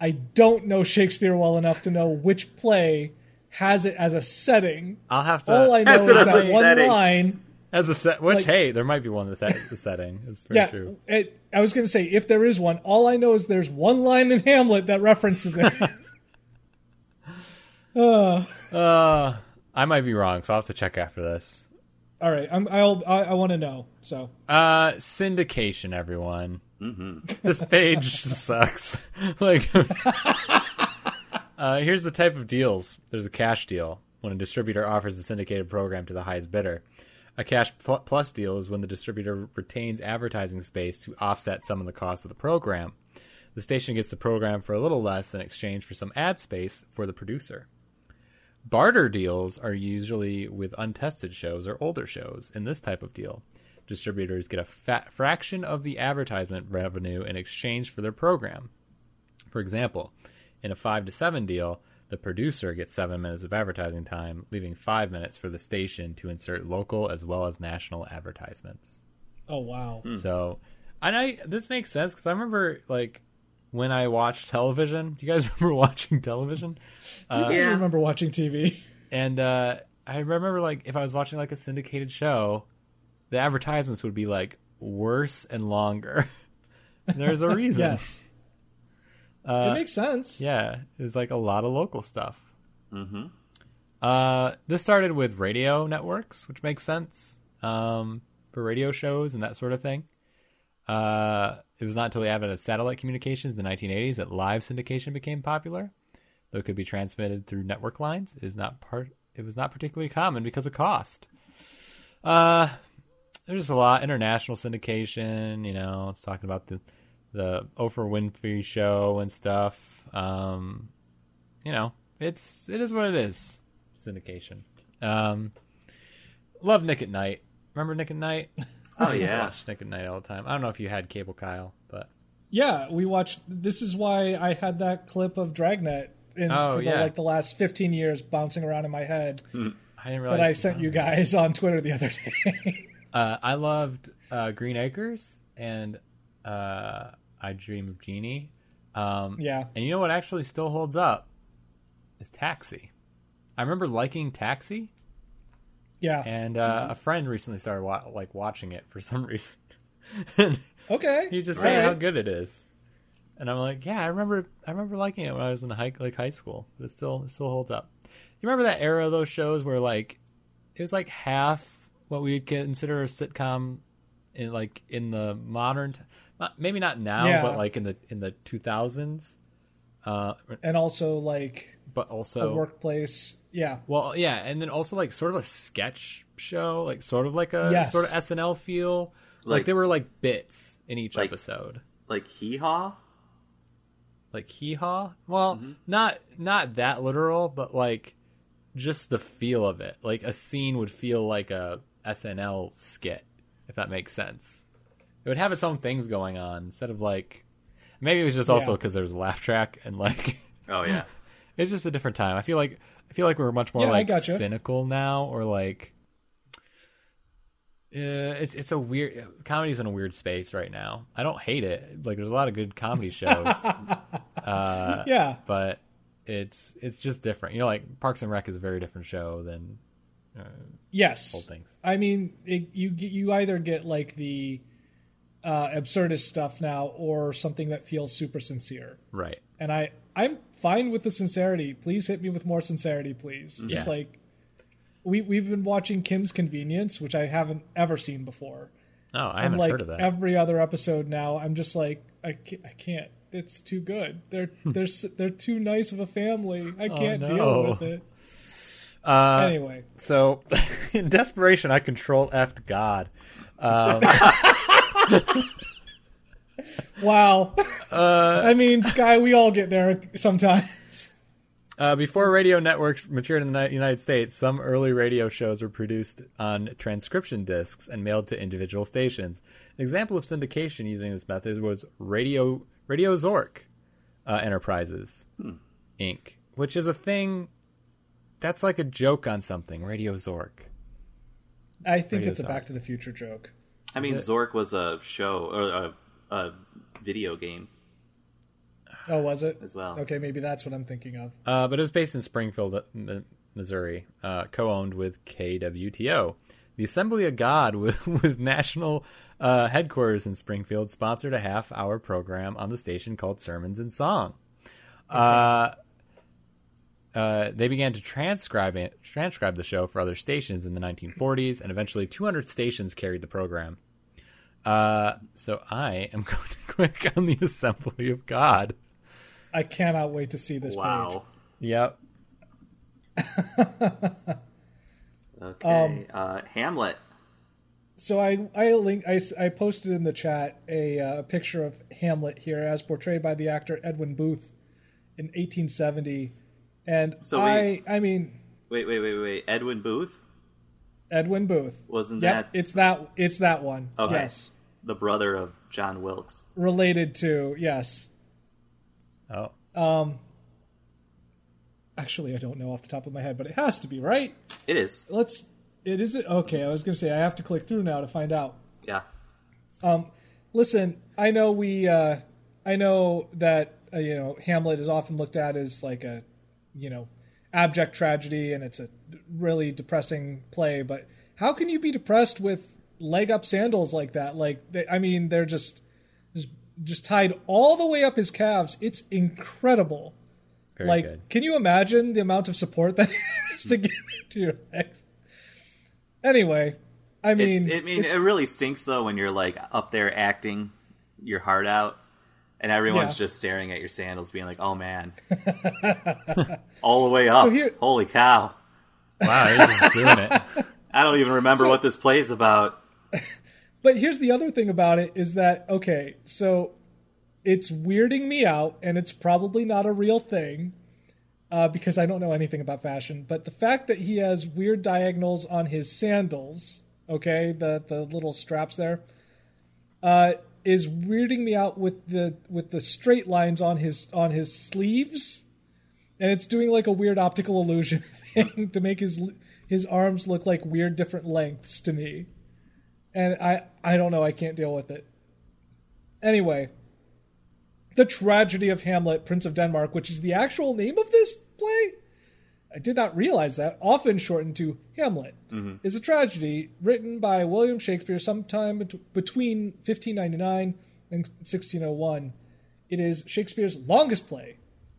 Speaker 2: I don't know Shakespeare well enough to know which play has it as a setting.
Speaker 3: I'll have to.
Speaker 2: All I know is that one
Speaker 1: setting.
Speaker 2: line.
Speaker 3: As a set. Which
Speaker 2: like-
Speaker 3: hey, there might be one that's the setting. It's very
Speaker 2: Yeah,
Speaker 3: true.
Speaker 2: it, I was going to say if there is one, all I know is there's one line in Hamlet that references it. uh,
Speaker 3: Uh, I might be wrong, so I'll have to check after this.
Speaker 2: all right, I'm, I'll I, I want to know. So
Speaker 3: Uh, syndication, everyone. This page sucks. like, uh, here's the type of deals. There's a cash deal when a distributor offers a syndicated program to the highest bidder. A cash pl- plus deal is when the distributor retains advertising space to offset some of the cost of the program. The station gets the program for a little less in exchange for some ad space for the producer. Barter deals are usually with untested shows or older shows. In this type of deal, distributors get a fat fraction of the advertisement revenue in exchange for their program. For example, in a 5 to 7 deal, the producer gets 7 minutes of advertising time, leaving 5 minutes for the station to insert local as well as national advertisements.
Speaker 2: Oh wow.
Speaker 3: So, and I this makes sense cuz I remember like when I watched television. Do you guys remember watching television?
Speaker 2: I
Speaker 1: Yeah.
Speaker 2: remember watching TV.
Speaker 3: And uh, I remember like if I was watching like a syndicated show, the advertisements would be like worse and longer. There's a reason.
Speaker 2: Yes. It makes sense.
Speaker 3: Yeah, it was like a lot of local stuff.
Speaker 1: Mm-hmm.
Speaker 3: Uh, this started with radio networks, which makes sense um, for radio shows and that sort of thing. Uh, it was not until the advent of satellite communications in the 1980s that live syndication became popular. Though it could be transmitted through network lines, it is not part. It was not particularly common because of cost. Uh, there's just a lot international syndication. You know, it's talking about the the Oprah Winfrey show and stuff. Um, you know, it's it is what it is. Syndication. Um, love Nick at Nite. Remember Nick at Nite?
Speaker 1: Oh
Speaker 3: I used
Speaker 1: yeah.
Speaker 3: watch Nick at Nite all the time. I don't know if you had cable, Kyle, but
Speaker 2: Yeah, we watched. This is why I had that clip of Dragnet in
Speaker 3: Oh,
Speaker 2: for the,
Speaker 3: yeah.
Speaker 2: like the last 15 years bouncing around in my head
Speaker 3: I didn't realize
Speaker 2: that I sent you guys on Twitter the other day.
Speaker 3: Uh, I loved uh, Green Acres and uh, I Dream of Jeannie. Um,
Speaker 2: yeah.
Speaker 3: And you know what actually still holds up is Taxi. I remember liking Taxi,
Speaker 2: Yeah.
Speaker 3: and uh, a friend recently started wa- like watching it for some reason.
Speaker 2: okay.
Speaker 3: he's just
Speaker 2: All
Speaker 3: saying how good it is, and I'm like, yeah, I remember, I remember liking it when I was in high like high school. But it still, it still holds up. You remember that era of those shows where like it was like half what we would consider a sitcom in like in the modern, t- not- maybe not now,
Speaker 2: Yeah.
Speaker 3: but like in the in the 2000s. Uh,
Speaker 2: And also like
Speaker 3: but also
Speaker 2: a
Speaker 3: also
Speaker 2: workplace. Yeah.
Speaker 3: well, yeah, and then also like sort of a sketch show, like sort of like a
Speaker 2: Yes.
Speaker 3: sort of SNL feel. Like,
Speaker 1: Like-
Speaker 3: there were like bits in each
Speaker 1: Like-
Speaker 3: episode.
Speaker 1: Like hee haw.
Speaker 3: Like hee haw. Well, not not that literal, but like just the feel of it. Like a scene would feel like a SNL skit, if that makes sense. It would have its own things going on instead of like maybe it was just also
Speaker 2: Yeah.
Speaker 3: because there was a laugh track and like
Speaker 1: Oh yeah.
Speaker 3: it's just a different time. I feel like I feel like we're much more
Speaker 2: Yeah,
Speaker 3: like
Speaker 2: gotcha.
Speaker 3: cynical now, or like uh, it's it's a weird comedy's in a weird space right now. I don't hate it. Like there's a lot of good comedy shows, uh,
Speaker 2: Yeah.
Speaker 3: but it's it's just different. You know, like Parks and Rec is a very different show than
Speaker 2: Yes.
Speaker 3: old things.
Speaker 2: I mean, it, you you either get like the uh, absurdist stuff now, or something that feels super sincere.
Speaker 3: Right.
Speaker 2: And I I'm fine with the sincerity. Please hit me with more sincerity, please. Just like we we've been watching Kim's Convenience, which I haven't ever seen before.
Speaker 3: Oh, I
Speaker 2: I'm
Speaker 3: haven't
Speaker 2: like
Speaker 3: heard of that.
Speaker 2: every other episode now. I'm just like I can't. I can't. It's too good. They're they're they're too nice of a family. I can't
Speaker 3: no.
Speaker 2: deal with it.
Speaker 3: uh,
Speaker 2: Anyway,
Speaker 3: So, in desperation, I control F God. Um,
Speaker 2: wow.
Speaker 3: Uh,
Speaker 2: I mean, Sky, we all get there sometimes.
Speaker 3: Uh, before radio networks matured in the United States, some early radio shows were produced on transcription discs and mailed to individual stations. An example of syndication using this method was Radio Radio Zork uh, Enterprises Inc., which is a thing that's like a joke on something. Radio Zork.
Speaker 2: I think
Speaker 3: Radio
Speaker 2: it's a Back to the Future joke.
Speaker 1: I mean, Zork was a show or a, a video game
Speaker 2: Oh, was it?
Speaker 1: as well.
Speaker 2: Okay, maybe that's what I'm thinking of.
Speaker 3: Uh, but it was based in Springfield, uh, Missouri, uh, co-owned with KWTO. The Assembly of God, with, with national uh, headquarters in Springfield, sponsored a half-hour program on the station called Sermons and Song. Uh, uh, they began to transcribe it, transcribe the show for other stations in the 1940s, and eventually 200 stations carried the program. Uh, so I am going to click on the Assembly of God.
Speaker 2: I cannot wait to see this page.
Speaker 1: Wow.
Speaker 3: Yep.
Speaker 1: Okay. uh, Hamlet.
Speaker 2: So I I link I posted in the chat a uh, picture of Hamlet here as portrayed by the actor Edwin Booth in 1870, and
Speaker 1: So
Speaker 2: I
Speaker 1: we-
Speaker 2: I mean
Speaker 1: Wait, wait, wait, wait. Edwin Booth
Speaker 2: Edwin Booth.
Speaker 1: wasn't
Speaker 2: Yep,
Speaker 1: that
Speaker 2: it's that. It's that one.
Speaker 1: Okay.
Speaker 2: Yes,
Speaker 1: the brother of John Wilkes?
Speaker 2: related to yes.
Speaker 3: Oh,
Speaker 2: Um, actually, I don't know off the top of my head, but it has to be right.
Speaker 1: It is.
Speaker 2: Let's. It is it. Okay, I was going to say I have to click through now to find out.
Speaker 1: Yeah.
Speaker 2: Um, listen, I know we, uh, I know that uh, you know Hamlet is often looked at as like a, you know, abject tragedy, and it's a really depressing play. But how can you be depressed with leg up sandals like that? Like, they, I mean, they're just, just, just tied all the way up his calves. It's incredible.
Speaker 3: very
Speaker 2: like,
Speaker 3: good.
Speaker 2: can you imagine the amount of support that has to get to your legs? Anyway, I mean,
Speaker 1: It's, I mean, it really stinks though when you're like up there acting your heart out, and everyone's
Speaker 2: Yeah.
Speaker 1: just staring at your sandals, being like, "Oh man, all the way up!
Speaker 2: So here-
Speaker 1: Holy cow!"
Speaker 3: Wow, you're just doing it.
Speaker 1: I don't even remember what this play's about.
Speaker 2: But here's the other thing about it is that okay, so it's weirding me out, and it's probably not a real thing uh, because I don't know anything about fashion. But the fact that he has weird diagonals on his sandals, okay, the the little straps there, uh, is weirding me out with the with the straight lines on his on his sleeves, and it's doing like a weird optical illusion thing to make his his arms look like weird different lengths to me and I I don't know. I can't deal with it. Anyway, the tragedy of Hamlet, Prince of Denmark, which is the actual name of this play. I did not realize that. Often shortened to Hamlet, is a tragedy written by William Shakespeare sometime bet- between 1599 and 1601. It is Shakespeare's longest play,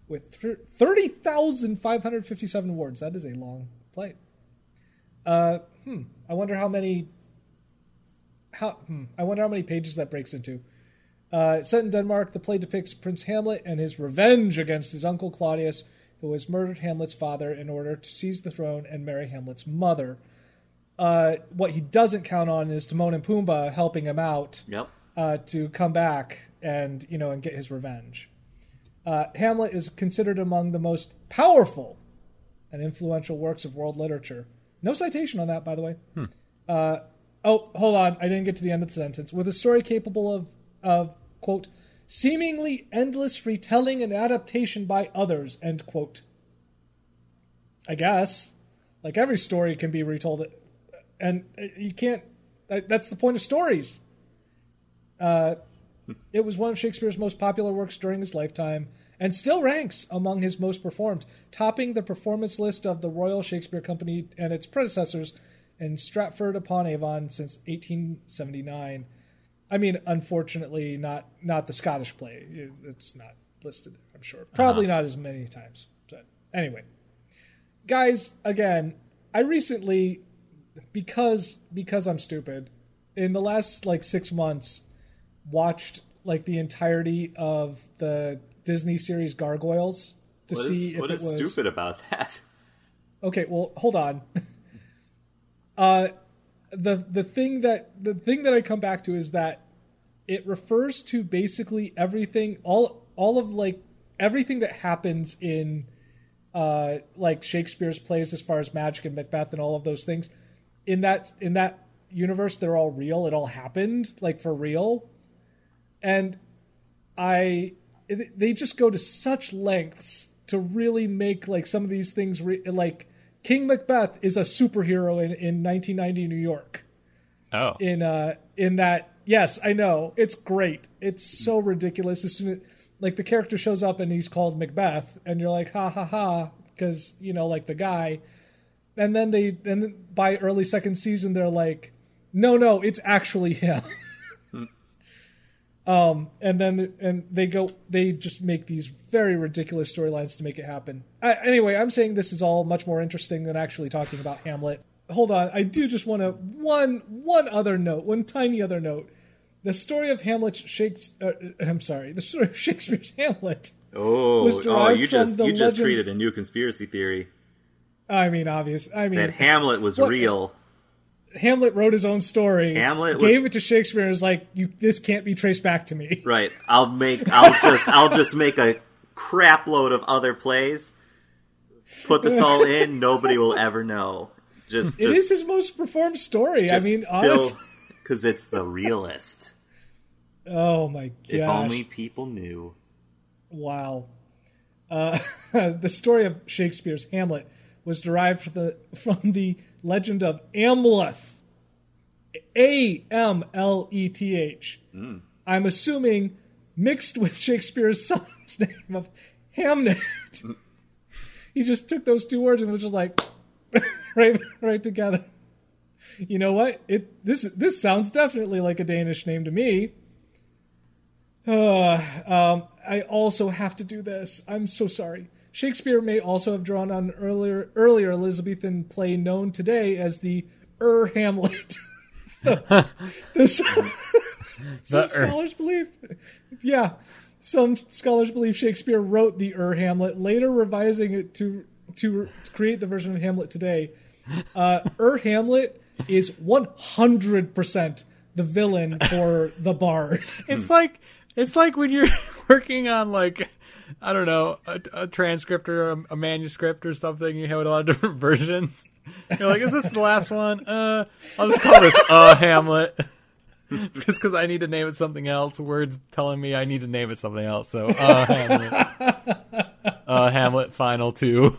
Speaker 2: with thir- 30,557 words. That is a long play. Uh, hmm. I wonder how many how hmm, I wonder how many pages that breaks into. Uh, set in Denmark, the play depicts Prince Hamlet and his revenge against his uncle Claudius, who has murdered Hamlet's father in order to seize the throne and marry Hamlet's mother. Uh, what he doesn't count on is Timon and Pumbaa helping him out
Speaker 1: Yep.
Speaker 2: uh, to come back and you know and get his revenge. Uh, Hamlet is considered among the most powerful and influential works of world literature. No citation on that, by the way. Uh, oh, hold on, I didn't get to the end of the sentence. With a story capable of of quote seemingly endless retelling and adaptation by others end quote. I guess, like every story can be retold, and uh, you can't. That's the point of stories. Uh, it was one of Shakespeare's most popular works during his lifetime and still ranks among his most performed, topping the performance list of the Royal Shakespeare Company and its predecessors in Stratford upon Avon since 1879. I mean, unfortunately, not not the Scottish play. It's not listed there, I'm sure. Probably not as many times. But anyway, guys, again, I recently because because I'm stupid in the last like 6 months watched like the entirety of the Disney series Gargoyles to
Speaker 1: What
Speaker 2: see
Speaker 1: is,
Speaker 2: if
Speaker 1: what
Speaker 2: it
Speaker 1: is
Speaker 2: was
Speaker 1: stupid about that?
Speaker 2: Okay, well, hold on. uh the the thing that the thing that I come back to is that it refers to basically everything all all of like everything that happens in uh like Shakespeare's plays as far as magic and Macbeth and all of those things. In that in that universe they're all real. It all happened like for real. And I they just go to such lengths to really make like some of these things re- like King Macbeth is a superhero in, in 1990 New York.
Speaker 3: Oh,
Speaker 2: In uh in that yes, I know it's great. It's so ridiculous. As soon as like the character shows up and he's called Macbeth, and you're like ha ha ha because you know like the guy, and then they and then by early second season they're like, no no, it's actually him. Um, and then and they go they just make these very ridiculous storylines to make it happen. I, anyway, I'm saying this is all much more interesting than actually talking about Hamlet. Hold on, I do just want to one one other note, one tiny other note. The story of Hamlet Shakes uh, I'm sorry, the story of Shakespeare's Hamlet.
Speaker 1: Oh, oh, you just you just
Speaker 2: legend-
Speaker 1: created a new conspiracy theory
Speaker 2: I mean, obvious. I mean,
Speaker 1: that Hamlet was
Speaker 2: What-
Speaker 1: real.
Speaker 2: Hamlet wrote his own story.
Speaker 1: Hamlet was-
Speaker 2: gave it to Shakespeare. and was like, "You, this can't be traced back to me."
Speaker 1: Right. I'll make I'll just I'll just make a crap load of other plays. put this all in, nobody will ever know. Just,
Speaker 2: It is his most performed story. I mean, honestly.
Speaker 1: because it's the realist.
Speaker 2: Oh my gosh!
Speaker 1: If only people knew.
Speaker 2: Wow. Uh, the story of Shakespeare's Hamlet was derived from the, from the legend of Amleth. A M L E T H. I'm assuming mixed with Shakespeare's son's name of Hamnet. he just took those two words and was just like right right together. You know what? It this this sounds definitely like a Danish name to me. Uh, um, I also have to do this. I'm so sorry. Shakespeare may also have drawn on earlier earlier Elizabethan play known today as the Ur Hamlet. the, the- some
Speaker 3: The Ur.
Speaker 2: scholars believe, yeah, some scholars believe Shakespeare wrote the Ur Hamlet, later revising it to to create the version of Hamlet today. Uh, Ur Hamlet is 100 percent the villain for the bard.
Speaker 3: It's like it's like when you're working on like I don't know a, a transcript or a, a manuscript or something. You have a lot of different versions. You're like, is this the last one? Uh, I'll just call this uh Hamlet. Just because I need to name it something else. Words telling me I need to name it something else. So uh Hamlet. Uh Hamlet final two.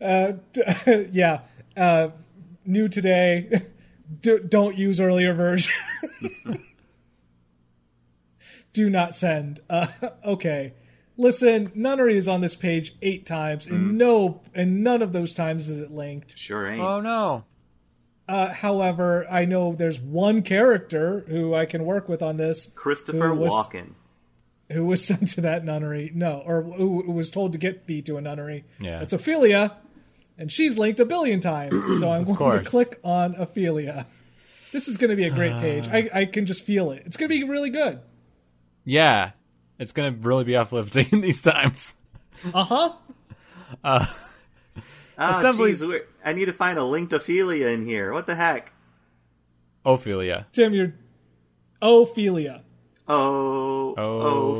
Speaker 2: Uh, d- yeah, uh, new today. D- don't use earlier version. Do not send. Uh, okay. Listen, nunnery is on this page eight times, and no, and none of those times is it linked.
Speaker 1: Sure ain't.
Speaker 3: Oh no.
Speaker 2: Uh, however, I know there's one character who I can work with on this
Speaker 1: Christopher
Speaker 2: who was-
Speaker 1: Walken.
Speaker 2: who was sent to that nunnery. No, or who who was told to get thee to a nunnery.
Speaker 3: Yeah.
Speaker 2: It's Ophelia, and she's linked a billion times. So I'm going
Speaker 3: course.
Speaker 2: to click on Ophelia. This is going to be a great page. I, I can just feel it. It's going to be really good.
Speaker 3: Yeah, it's gonna really be uplifting in these times.
Speaker 2: Uh huh.
Speaker 1: Ah,
Speaker 3: Assemblies-
Speaker 1: jeez, we're- I need to find a linked Ophelia in here. What the heck?
Speaker 3: Ophelia.
Speaker 2: Tim, you're Ophelia.
Speaker 1: Oh,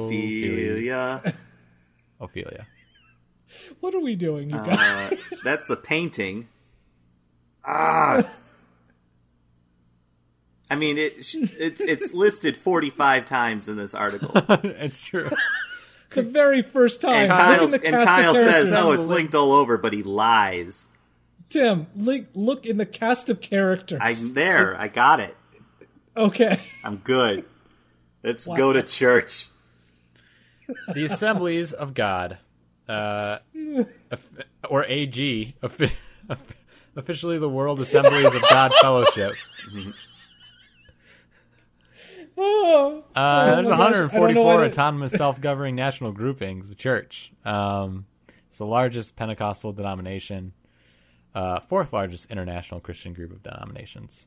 Speaker 3: Ophelia.
Speaker 1: Ophelia.
Speaker 3: Ophelia.
Speaker 2: What are we doing, you guys?
Speaker 1: Uh, that's the painting. Ah. I mean, it it's it's listed forty five times in this article,
Speaker 3: it's true.
Speaker 2: the very first time.
Speaker 1: and Kyle
Speaker 2: the
Speaker 1: and Kyle says,
Speaker 2: characters.
Speaker 1: "No, it's linked all over," but he lies.
Speaker 2: Tim, link, look in the cast of characters.
Speaker 1: I'm there. I got it.
Speaker 2: okay.
Speaker 1: I'm good. Let's
Speaker 2: Wow.
Speaker 1: go to church.
Speaker 3: the Assemblies of God, uh, or AG, officially the World Assemblies of God Fellowship.
Speaker 2: Oh,
Speaker 3: Uh,
Speaker 2: Oh
Speaker 3: there's
Speaker 2: my gosh, I don't know
Speaker 3: 144 autonomous self-governing national groupings of church. Um, it's the largest Pentecostal denomination, uh, fourth largest international Christian group of denominations.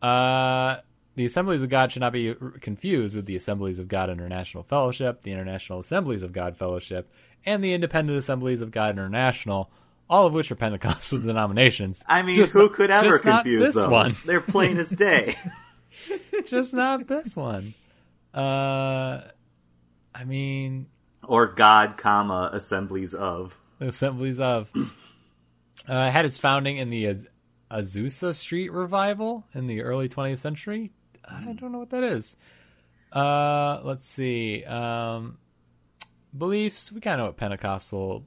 Speaker 3: Uh, the Assemblies of God should not be confused with the Assemblies of God International Fellowship, the International Assemblies of God Fellowship, and the Independent Assemblies of God International, all of which are Pentecostal denominations.
Speaker 1: I mean,
Speaker 3: Just
Speaker 1: who
Speaker 3: not-
Speaker 1: could ever confuse
Speaker 3: this
Speaker 1: those?
Speaker 3: one.
Speaker 1: They're plain as day.
Speaker 3: just not this one. Uh, I mean,
Speaker 1: or God, comma assemblies of.
Speaker 3: assemblies of. Uh, it had its founding in the Az- Azusa Street revival in the early 20th century. I don't know what that is. Uh, let's see. Um, beliefs. We kind of know what Pentecostal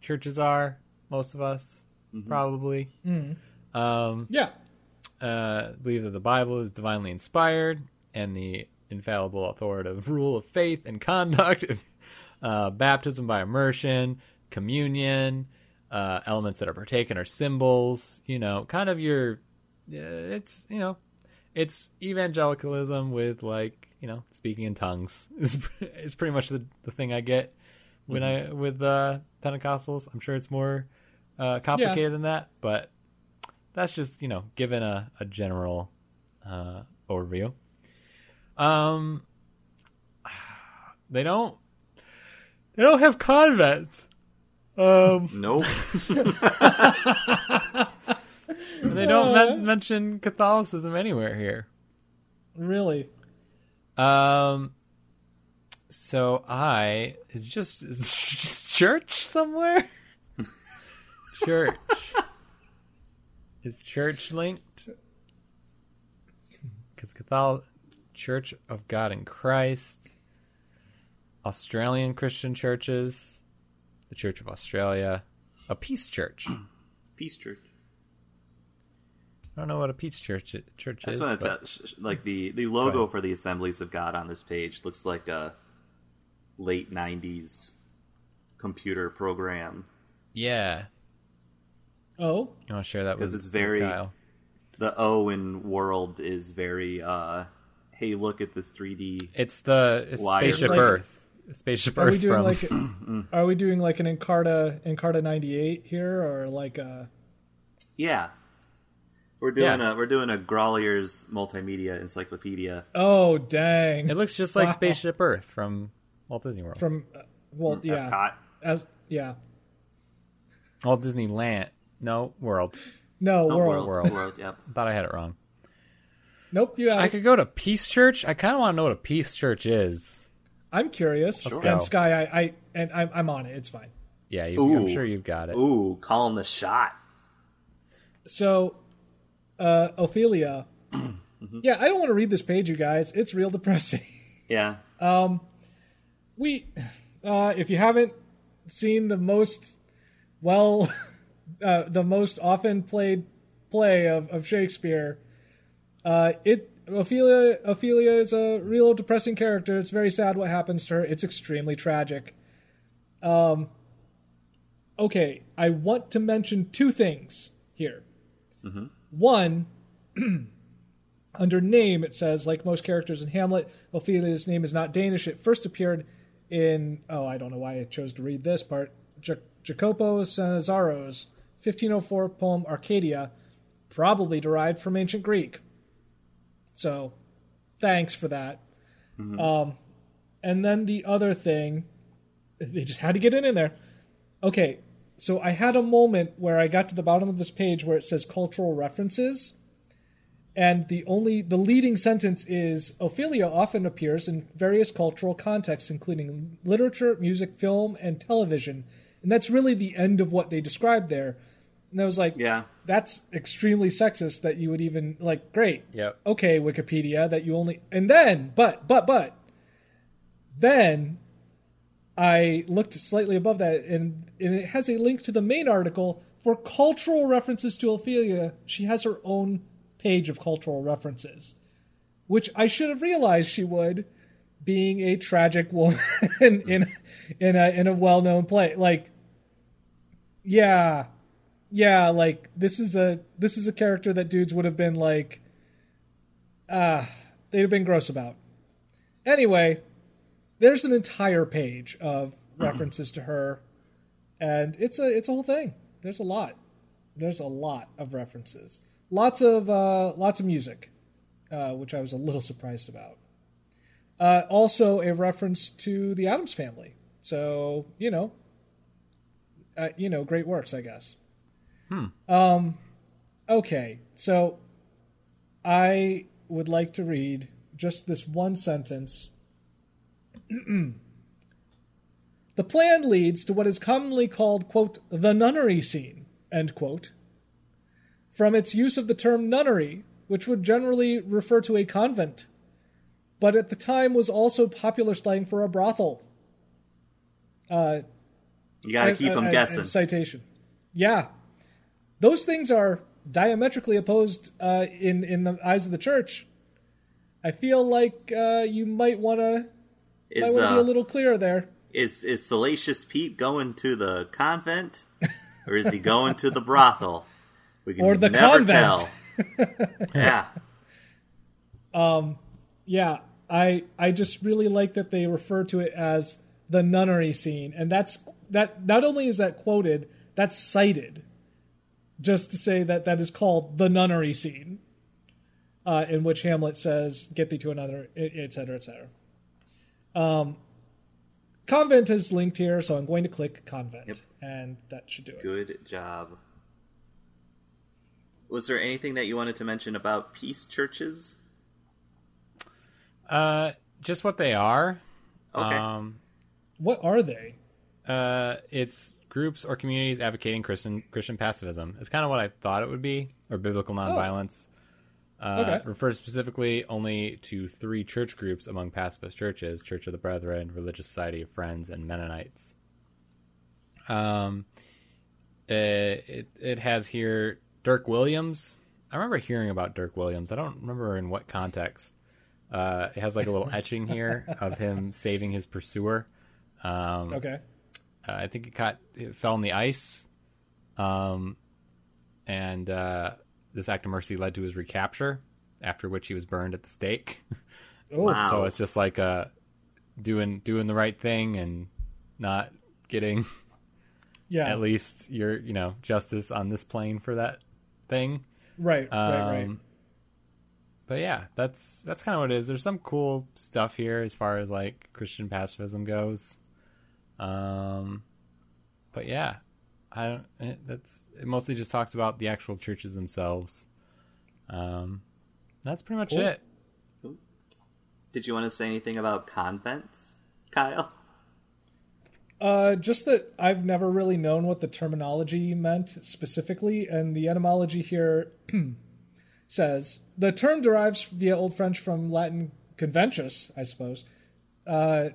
Speaker 3: churches are. Most of us, probably. Um,
Speaker 2: yeah.
Speaker 3: Uh, believe that the Bible is divinely inspired and the infallible authoritative rule of faith and conduct, uh, baptism by immersion, communion, uh, elements that are partaken are symbols. You know, kind of your, uh, it's you know, it's evangelicalism with like you know speaking in tongues is is pretty much the the thing I get when I with uh, Pentecostals. I'm sure it's more uh, complicated than that, but that's just you know given a, a general uh, overview um they don't they don't have convents um
Speaker 1: Nope.
Speaker 3: they don't men- mention catholicism anywhere here
Speaker 2: Really.
Speaker 3: um So I is just is just church somewhere. church is church linked because Catholic Church of God in Christ, Australian Christian churches, the Church of Australia, a peace church.
Speaker 1: Peace Church.
Speaker 3: I don't know what a peace church church
Speaker 1: That's
Speaker 3: is.
Speaker 1: what it's
Speaker 3: but-
Speaker 1: at. Sh- sh- like the the logo for the Assemblies of God on this page looks like a late '90s computer program.
Speaker 3: yeah,
Speaker 2: Oh,
Speaker 3: you want to share that with
Speaker 1: 'Cause it's
Speaker 3: with
Speaker 1: very-
Speaker 3: Kyle?
Speaker 1: The O in world is very. uh Hey, look at this 3D.
Speaker 3: It's the it's
Speaker 1: Wired.
Speaker 3: spaceship
Speaker 2: Like-
Speaker 3: Earth. Spaceship
Speaker 2: are we
Speaker 3: Earth
Speaker 2: doing
Speaker 3: from
Speaker 2: like are we doing like an Encarta Encarta ninety eight here or like a
Speaker 1: Yeah, we're doing
Speaker 3: Yeah.
Speaker 1: a we're doing a Grolier's multimedia encyclopedia.
Speaker 2: oh dang
Speaker 3: It looks just like
Speaker 2: Wow.
Speaker 3: Spaceship Earth from Walt Disney World.
Speaker 2: from uh, well yeah
Speaker 1: Epcot.
Speaker 2: as yeah
Speaker 3: Walt Disneyland. No, World.
Speaker 2: no
Speaker 1: No,
Speaker 2: world.
Speaker 1: world, world. Yep.
Speaker 3: Thought I had it wrong.
Speaker 2: nope you
Speaker 3: I could go to Peace Church. I kind of want to know what a Peace Church is.
Speaker 2: I'm curious
Speaker 3: Let's
Speaker 2: and
Speaker 3: go.
Speaker 2: Sky I, I and I'm, I'm on it it's fine
Speaker 3: Yeah, you, I'm sure you've got it.
Speaker 1: Ooh, calling the shot.
Speaker 2: so uh Ophelia yeah I don't want to read this page you guys it's real depressing
Speaker 1: Yeah.
Speaker 2: Um, we uh if you haven't seen the most well uh the most often played play of, of shakespeare. Uh it ophelia ophelia is a real depressing character. It's very sad what happens to her. It's extremely tragic. Um okay i want to mention two things here. One under name, it says, like most characters in Hamlet, Ophelia's name is not Danish. It first appeared in, oh, I don't know why I chose to read this part, Ja- Jacopo Sannazaro's 1504 poem Arcadia, probably derived from ancient Greek. So, thanks for that. Um, and then the other thing, they just had to get it in there. Okay, so I had a moment where I got to the bottom of this page where it says cultural references and the only the leading sentence is Ophelia often appears in various cultural contexts including literature, music, film, and television. And that's really the end of what they described there. And I was like,
Speaker 1: Yeah.
Speaker 2: that's extremely sexist that you would even like great.
Speaker 3: Yeah.
Speaker 2: Okay, Wikipedia that you only and then but but but then I looked slightly above that and, and it has a link to the main article for cultural references to Ophelia. She has her own page of cultural references, which I should have realized she would, being a tragic woman in in a in a well known play. Like, yeah, yeah, like this is a this is a character that dudes would have been like, ah, they'd have been gross about. Anyway, there's an entire page of references to her, and it's a it's a whole thing. There's a lot. There's a lot of references. Lots of uh, lots of music, uh, which I was a little surprised about. Uh, also, a reference to the Addams Family. So you know, uh, you know, great works, I guess.
Speaker 3: Hmm.
Speaker 2: Um, okay, so I would like to read just this one sentence. the plan leads to what is commonly called, quote, the nunnery scene, end quote. From its use of the term nunnery, which would generally refer to a convent, but at the time was also popular slang for a brothel. Uh,
Speaker 1: You gotta
Speaker 2: and-
Speaker 1: keep them
Speaker 2: and-
Speaker 1: guessing.
Speaker 2: citation. Yeah, those things are diametrically opposed uh, in in the eyes of the church. I feel like uh, you might want to might want to be
Speaker 1: uh,
Speaker 2: a little clearer there.
Speaker 1: is is Salacious Pete going to the convent, or is he going to the brothel? We can
Speaker 2: Or the
Speaker 1: never
Speaker 2: convent.
Speaker 1: tell. yeah, Um.
Speaker 2: Yeah, I I just really like that they refer to it as the nunnery scene, and that's that. Not only is that quoted, that's cited, just to say that that is called the nunnery scene, uh, in which Hamlet says, "Get thee to another," etc., cetera, et cetera. Um, convent is linked here, so I'm going to click convent,
Speaker 1: Yep.
Speaker 2: and that should do it.
Speaker 1: good job. Was there anything that you wanted to mention about peace churches?
Speaker 3: Uh, just what they are.
Speaker 1: Okay.
Speaker 3: Um,
Speaker 2: What are they?
Speaker 3: Uh, it's groups or communities advocating Christian Christian pacifism. It's kind of what I thought it would be, or biblical nonviolence. Uh,
Speaker 2: Okay.
Speaker 3: Refers specifically only to three church groups among pacifist churches: Church of the Brethren, Religious Society of Friends, and Mennonites. Um, it it has here Dirk Williams. I remember hearing about Dirk Williams. I don't remember in what context. Uh, it has like a little etching here of him saving his pursuer. Um,
Speaker 2: Okay.
Speaker 3: Uh, I think it caught it fell in the ice, um, and uh, this act of mercy led to his recapture. After which he was burned at the stake.
Speaker 2: Oh,
Speaker 1: Wow.
Speaker 3: so it's just like uh, doing doing the right thing and not getting
Speaker 2: yeah.
Speaker 3: at least your you know justice on this plane for that thing.
Speaker 2: Right, right, right.
Speaker 3: Um, But yeah, that's that's kind of what it is. There's some cool stuff here as far as like Christian pacifism goes. Um, but yeah, I don't. It, that's it. Mostly just talks about the actual churches themselves. Um, that's pretty much
Speaker 2: Cool.
Speaker 3: it.
Speaker 1: Did you want to say anything about convents, Kyle?
Speaker 2: Uh, just that I've never really known what the terminology meant specifically, and the etymology here says the term derives via Old French from Latin conventus, I suppose. Uh,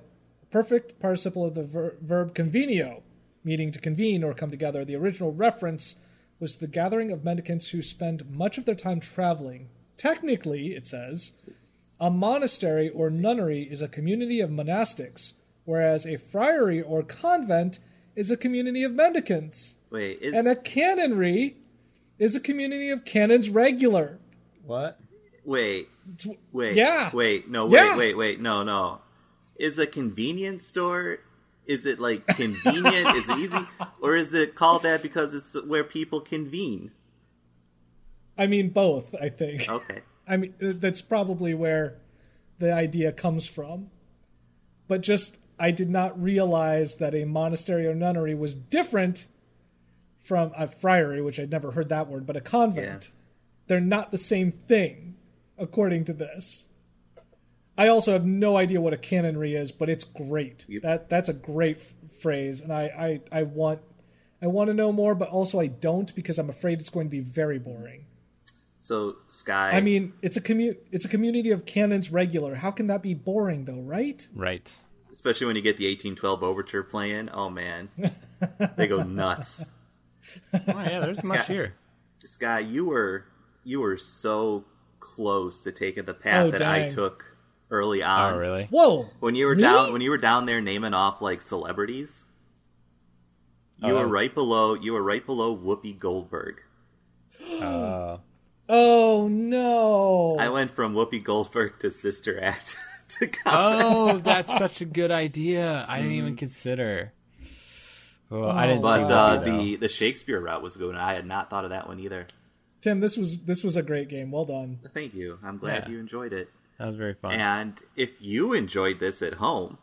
Speaker 2: perfect participle of the ver- verb convenio, meaning to convene or come together. The original reference was the gathering of mendicants who spend much of their time traveling. Technically, it says, a monastery or nunnery is a community of monastics, whereas a friary or convent is a community of mendicants.
Speaker 1: Wait, is
Speaker 2: And a canonry is a community of canons regular.
Speaker 3: What?
Speaker 1: wait, wait,
Speaker 2: Yeah.
Speaker 1: wait, no, wait,
Speaker 2: Yeah.
Speaker 1: wait, wait, no, no. Is a convenience store? Is it like convenient? is it easy, or is it called that because it's where people convene?
Speaker 2: I mean, both, I think.
Speaker 1: Okay,
Speaker 2: I mean, that's probably where the idea comes from. But just, I did not realize that a monastery or nunnery was different from a friary, which I'd never heard that word, but a convent. They're not the same thing, according to this. I also have no idea what a canonry is, but it's great.
Speaker 1: Yep.
Speaker 2: That that's a great f- phrase, and I, I, I want I want to know more, but also I don't because I'm afraid it's going to be very boring.
Speaker 1: so Sky.
Speaker 2: I mean, it's a commu- it's a community of canons regular. How can that be boring though, right?
Speaker 3: Right.
Speaker 1: especially when you get the 1812 overture playing. Oh man, they go nuts.
Speaker 3: Oh yeah, there's much here.
Speaker 1: Sky, you were you were so close to taking the path
Speaker 2: Oh,
Speaker 1: that I took early on.
Speaker 3: Oh really?
Speaker 2: Whoa!
Speaker 1: When you were
Speaker 2: Really?
Speaker 1: down when you were down there naming off like celebrities,
Speaker 3: Oh,
Speaker 1: you
Speaker 3: that
Speaker 1: were
Speaker 3: was-
Speaker 1: right below you were right below Whoopi Goldberg.
Speaker 3: Oh.
Speaker 2: Oh no!
Speaker 1: I went from Whoopi Goldberg to Sister Act to
Speaker 3: Oh, that's such a good idea. I didn't even consider. Well, I didn't
Speaker 1: But
Speaker 3: see
Speaker 1: uh,
Speaker 3: Whoopi,
Speaker 1: the the Shakespeare route was good. and I had not thought of that one either.
Speaker 2: Tim, this was this was a great game. Well done.
Speaker 1: Thank you. I'm glad
Speaker 3: Yeah.
Speaker 1: you enjoyed it.
Speaker 3: That was very fun.
Speaker 1: And if you enjoyed this at home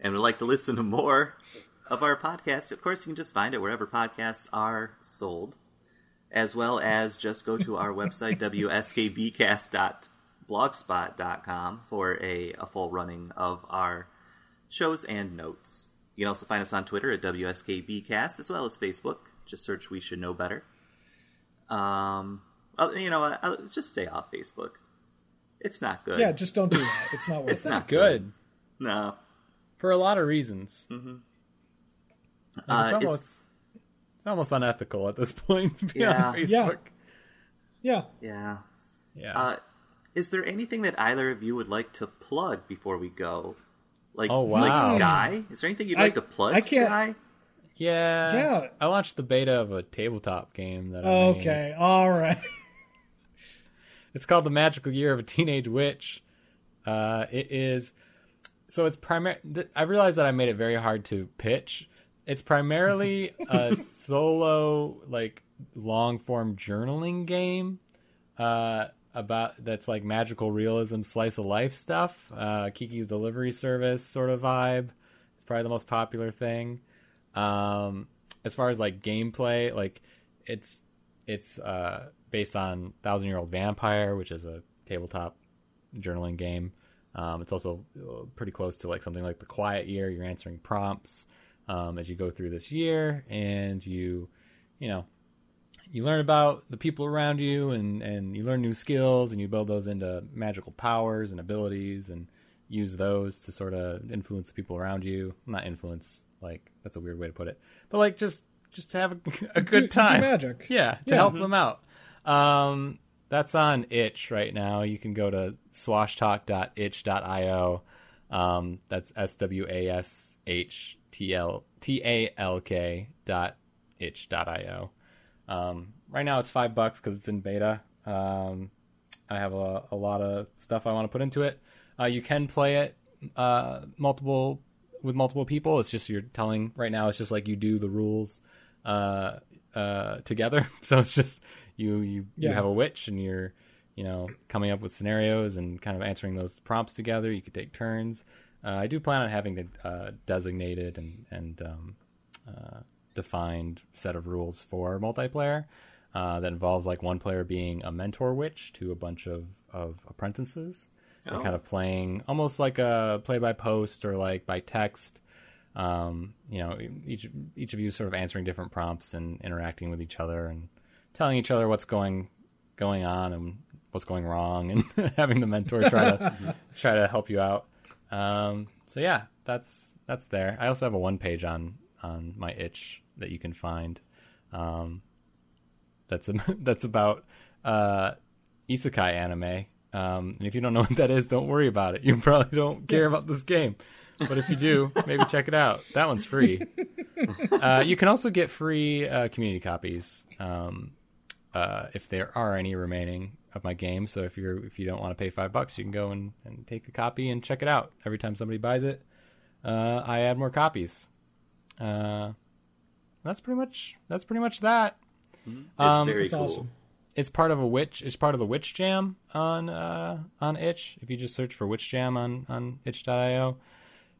Speaker 1: and would like to listen to more of our podcast, of course, you can just find it wherever podcasts are sold, as well as just go to our website, wskbcast.blogspot.com, for a, a full running of our shows and notes. You can also find us on Twitter at WSKBcast, as well as Facebook. Just search We Should Know Better. Um, uh, you know? Uh, just stay off Facebook. It's not good.
Speaker 2: Yeah, just don't do that. It's not worth
Speaker 1: It's
Speaker 2: it.
Speaker 1: not
Speaker 3: Good
Speaker 1: No.
Speaker 3: for a lot of reasons. And
Speaker 1: Uh,
Speaker 3: it's almost it's almost unethical at this point to be
Speaker 1: Yeah.
Speaker 3: on Facebook.
Speaker 2: Yeah. Yeah.
Speaker 1: Yeah.
Speaker 3: Yeah.
Speaker 1: Uh, is there anything that either of you would like to plug before we go? Like,
Speaker 3: Oh, wow.
Speaker 1: like Sky? Is there anything you'd
Speaker 2: I-
Speaker 1: like to plug,
Speaker 2: I can't-
Speaker 1: Sky?
Speaker 3: yeah.
Speaker 2: Yeah.
Speaker 3: I launched the beta of a tabletop game that I made.
Speaker 2: Okay. All right.
Speaker 3: It's called The Magical Year of a Teenage Witch. Uh, it is so it's primary. Th- I realized that I made it very hard to pitch. It's primarily a solo, like long form journaling game uh, about that's like magical realism, slice of life stuff. Uh, Kiki's Delivery Service sort of vibe. It's probably the most popular thing. Um, as far as like gameplay, like it's it's uh, based on Thousand Year Old Vampire, which is a tabletop journaling game. Um, it's also uh, pretty close to like something like the Quiet Year. You're answering prompts um, as you go through this year, and you, you know, you learn about the people around you, and and you learn new skills, and you build those into magical powers and abilities, and use those to sort of influence the people around you. Not influence, like that's a weird way to put it, but like just just to have a, a good
Speaker 2: Do- do
Speaker 3: time.
Speaker 2: magic.
Speaker 3: Yeah, to
Speaker 2: Yeah.
Speaker 3: help them out. Um, that's on itch right now. You can go to swashtalk.itch.io. Um, that's S W A S H T L T A L K dot itch dot io. Um, right now it's five bucks because it's in beta. Um, I have a, a lot of stuff I want to put into it. Uh, you can play it uh, multiple with multiple people. It's just you're telling right now. It's just like you do the rules uh, uh, together. So it's just you you you have a witch and you're you know coming up with scenarios and kind of answering those prompts together. You could take turns. Uh, I do plan on having a uh, designated and and um, uh, defined set of rules for multiplayer uh, that involves like one player being a mentor witch to a bunch of of apprentices and
Speaker 1: Oh.
Speaker 3: kind of playing almost like a play by post or like by text. Um, you know, each each of you sort of answering different prompts and interacting with each other and telling each other what's going going on and what's going wrong and having the mentor try to try to help you out. Um, so yeah, that's that's there. I also have a one page on on my itch that you can find. Um, that's that's about uh, isekai anime. Um, and if you don't know what that is, don't worry about it. You probably don't care about this game. But if you do, maybe check it out. That one's free. Uh, you can also get free uh, community copies um, uh, if there are any remaining of my game. So if you're if you don't want to pay five bucks, you can go and, and take a copy and check it out. Every time somebody buys it, uh, I add more copies. Uh, that's pretty much that's pretty much that.
Speaker 1: It's
Speaker 3: Um,
Speaker 1: very
Speaker 2: It's
Speaker 1: cool.
Speaker 2: awesome.
Speaker 3: It's part of a witch. It's part of the Witch Jam on uh, on itch. If you just search for Witch Jam on on itch.io,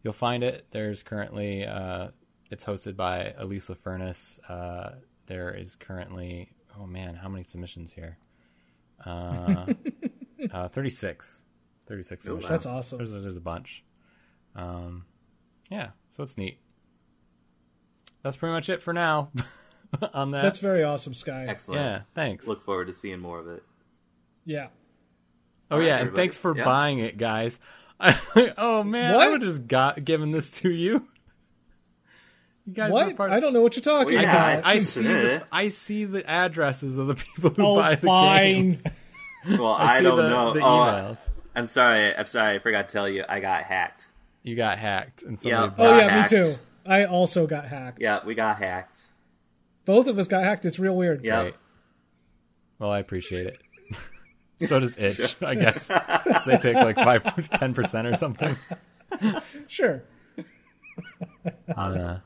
Speaker 3: you'll find it. There's currently uh, it's hosted by Elisa Furness. Uh, there is currently oh man, how many submissions here? Uh, uh, 36. 36
Speaker 1: Oh,
Speaker 3: submissions.
Speaker 2: That's awesome.
Speaker 3: There's, there's a bunch. Um, yeah, so it's neat. That's pretty much it for now on that.
Speaker 2: That's very awesome, Sky.
Speaker 1: Excellent.
Speaker 3: yeah, thanks.
Speaker 1: Look forward to seeing more of it.
Speaker 2: Yeah.
Speaker 3: Oh
Speaker 1: All right,
Speaker 3: yeah, and thanks for
Speaker 1: Yeah.
Speaker 3: buying it, guys. oh man, I would have just got given this to you. You guys are
Speaker 2: What?
Speaker 3: part.
Speaker 2: I don't know what you're talking
Speaker 1: Well,
Speaker 3: I,
Speaker 1: yeah,
Speaker 3: can,
Speaker 2: about.
Speaker 3: I
Speaker 1: it's
Speaker 3: see. The. I see the addresses of the people who
Speaker 2: Oh,
Speaker 3: buy the
Speaker 2: fine.
Speaker 3: games.
Speaker 1: Well,
Speaker 3: I,
Speaker 1: I, don't
Speaker 3: the,
Speaker 1: know.
Speaker 3: the
Speaker 1: oh,
Speaker 3: emails.
Speaker 1: I'm sorry. I'm sorry. I forgot to tell you. I got hacked.
Speaker 3: You got hacked, and somebody
Speaker 1: Yeah.
Speaker 2: Oh yeah,
Speaker 1: hacked.
Speaker 2: me too. I also got hacked.
Speaker 1: Yeah, we got hacked.
Speaker 2: Both of us got hacked. It's real weird.
Speaker 1: Yeah.
Speaker 3: Great. Well, I appreciate it. so does itch, I guess. 'Cause they take like five, ten percent or something.
Speaker 2: Sure.
Speaker 3: Uh,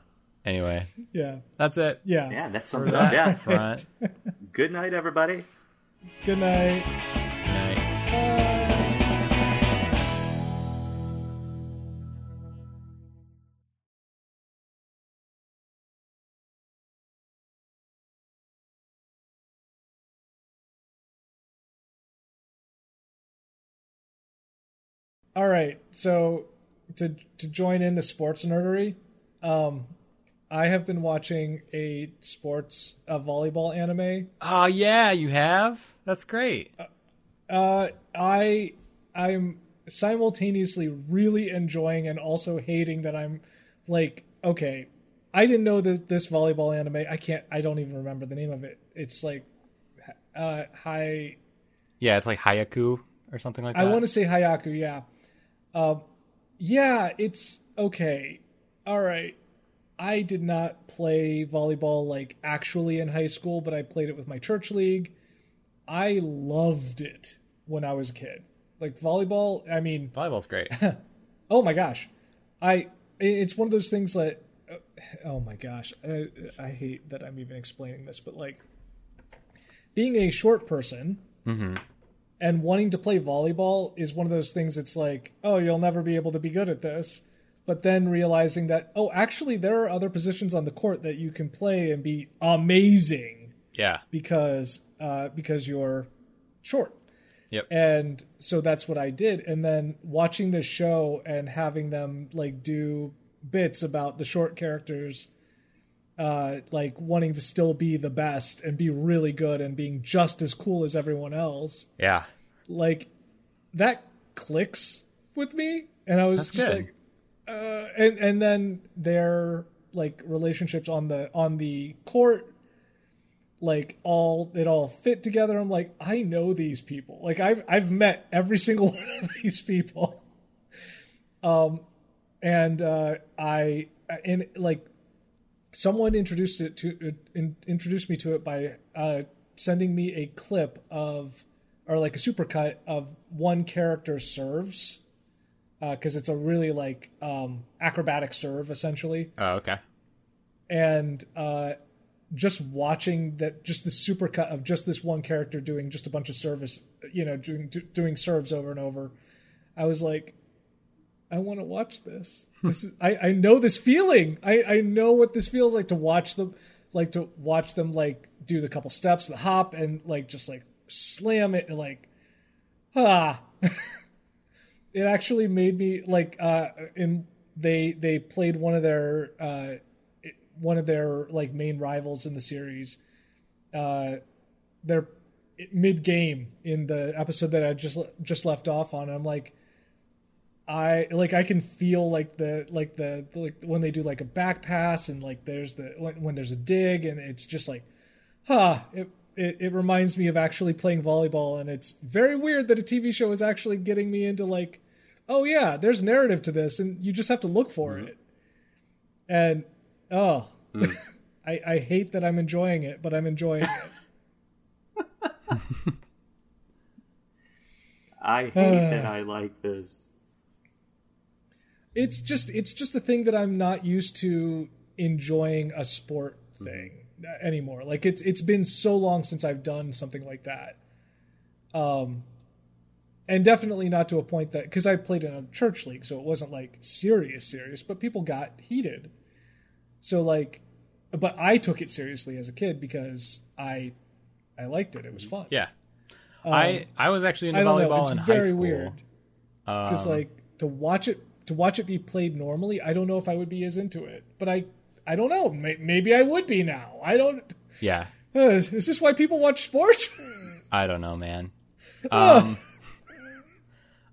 Speaker 3: anyway,
Speaker 2: Yeah.
Speaker 3: that's it.
Speaker 2: Yeah.
Speaker 1: Yeah, that
Speaker 3: For
Speaker 1: sums it
Speaker 3: that
Speaker 1: up. Yeah.
Speaker 3: front.
Speaker 1: Good night, everybody.
Speaker 2: Good night.
Speaker 3: Night.
Speaker 2: All right. So to to join in the sports nerdery, um, I have been watching a sports a volleyball anime.
Speaker 3: Oh yeah, you have. That's great.
Speaker 2: Uh, I I'm simultaneously really enjoying and also hating that I'm like okay. I didn't know that this volleyball anime. I can't. I don't even remember the name of it. It's like, uh, hi.
Speaker 3: Yeah, it's like Haikyuu or something like that.
Speaker 2: I want to say Haikyuu, yeah. Um, yeah, it's okay. All right. I did not play volleyball like actually in high school, but I played it with my church league. I loved it when I was a kid. Like volleyball, I mean,
Speaker 3: Volleyball's great.
Speaker 2: oh my gosh. I it's one of those things that uh, oh my gosh. I, I hate that I'm even explaining this, but like being a short person and wanting to play volleyball is one of those things it's like, oh, you'll never be able to be good at this. But then realizing that, oh, actually, there are other positions on the court that you can play and be amazing
Speaker 3: yeah.
Speaker 2: because uh, because you're short.
Speaker 3: Yep.
Speaker 2: And so that's what I did. And then watching this show and having them like do bits about the short characters, uh, like wanting to still be the best and be really good and being just as cool as everyone else,
Speaker 3: Yeah.
Speaker 2: like that clicks with me. And I was
Speaker 3: That's
Speaker 2: just
Speaker 3: good.
Speaker 2: like, uh, and and then their like relationships on the on the court like all it all fit together. I'm like i know these people. Like i've i've met every single one of these people. Um and uh i and like someone introduced it to in, introduced me to it by uh sending me a clip of or like a supercut of one character serves because it's a really like um acrobatic serve essentially
Speaker 3: Oh, okay.
Speaker 2: and uh, just watching that, just the supercut of just this one character doing just a bunch of service, you know, doing do, doing serves over and over, I was like, I want to watch this. This is, I I know this feeling. I I know what this feels like to watch them, like to watch them like do the couple steps, the hop, and like just like slam it, and like, ah. it actually made me like uh in they they played one of their uh one of their like main rivals in the series. Uh they're mid game in the episode that I just just left off on. I'm like I like I can feel like the like the like when they do like a back pass and like there's the when, when there's a dig and it's just like huh it, it it reminds me of actually playing volleyball. And it's very weird that a TV show is actually getting me into like oh yeah there's narrative to this and you just have to look for mm-hmm. it and oh mm. I I hate that I'm enjoying it but I'm enjoying it
Speaker 1: I hate that I like this.
Speaker 2: it's just it's just a thing that I'm not used to enjoying a sport mm-hmm. thing anymore. Like it's it's been so long since I've done something like that. Um and definitely not to a point that because I played in a church league, so it wasn't like serious serious, but people got heated. So like but I took it seriously as a kid because I I liked it. It was fun.
Speaker 3: Yeah. I I was actually into
Speaker 2: Um,
Speaker 3: volleyball.
Speaker 2: It's
Speaker 3: in high
Speaker 2: very
Speaker 3: school.
Speaker 2: weird because
Speaker 3: Um,
Speaker 2: like to watch it to watch it be played normally i don't know if i would be as into it but i i don't know May- maybe i would be now i don't
Speaker 3: yeah.
Speaker 2: uh, is is this why people watch sports
Speaker 3: I don't know, man. Um,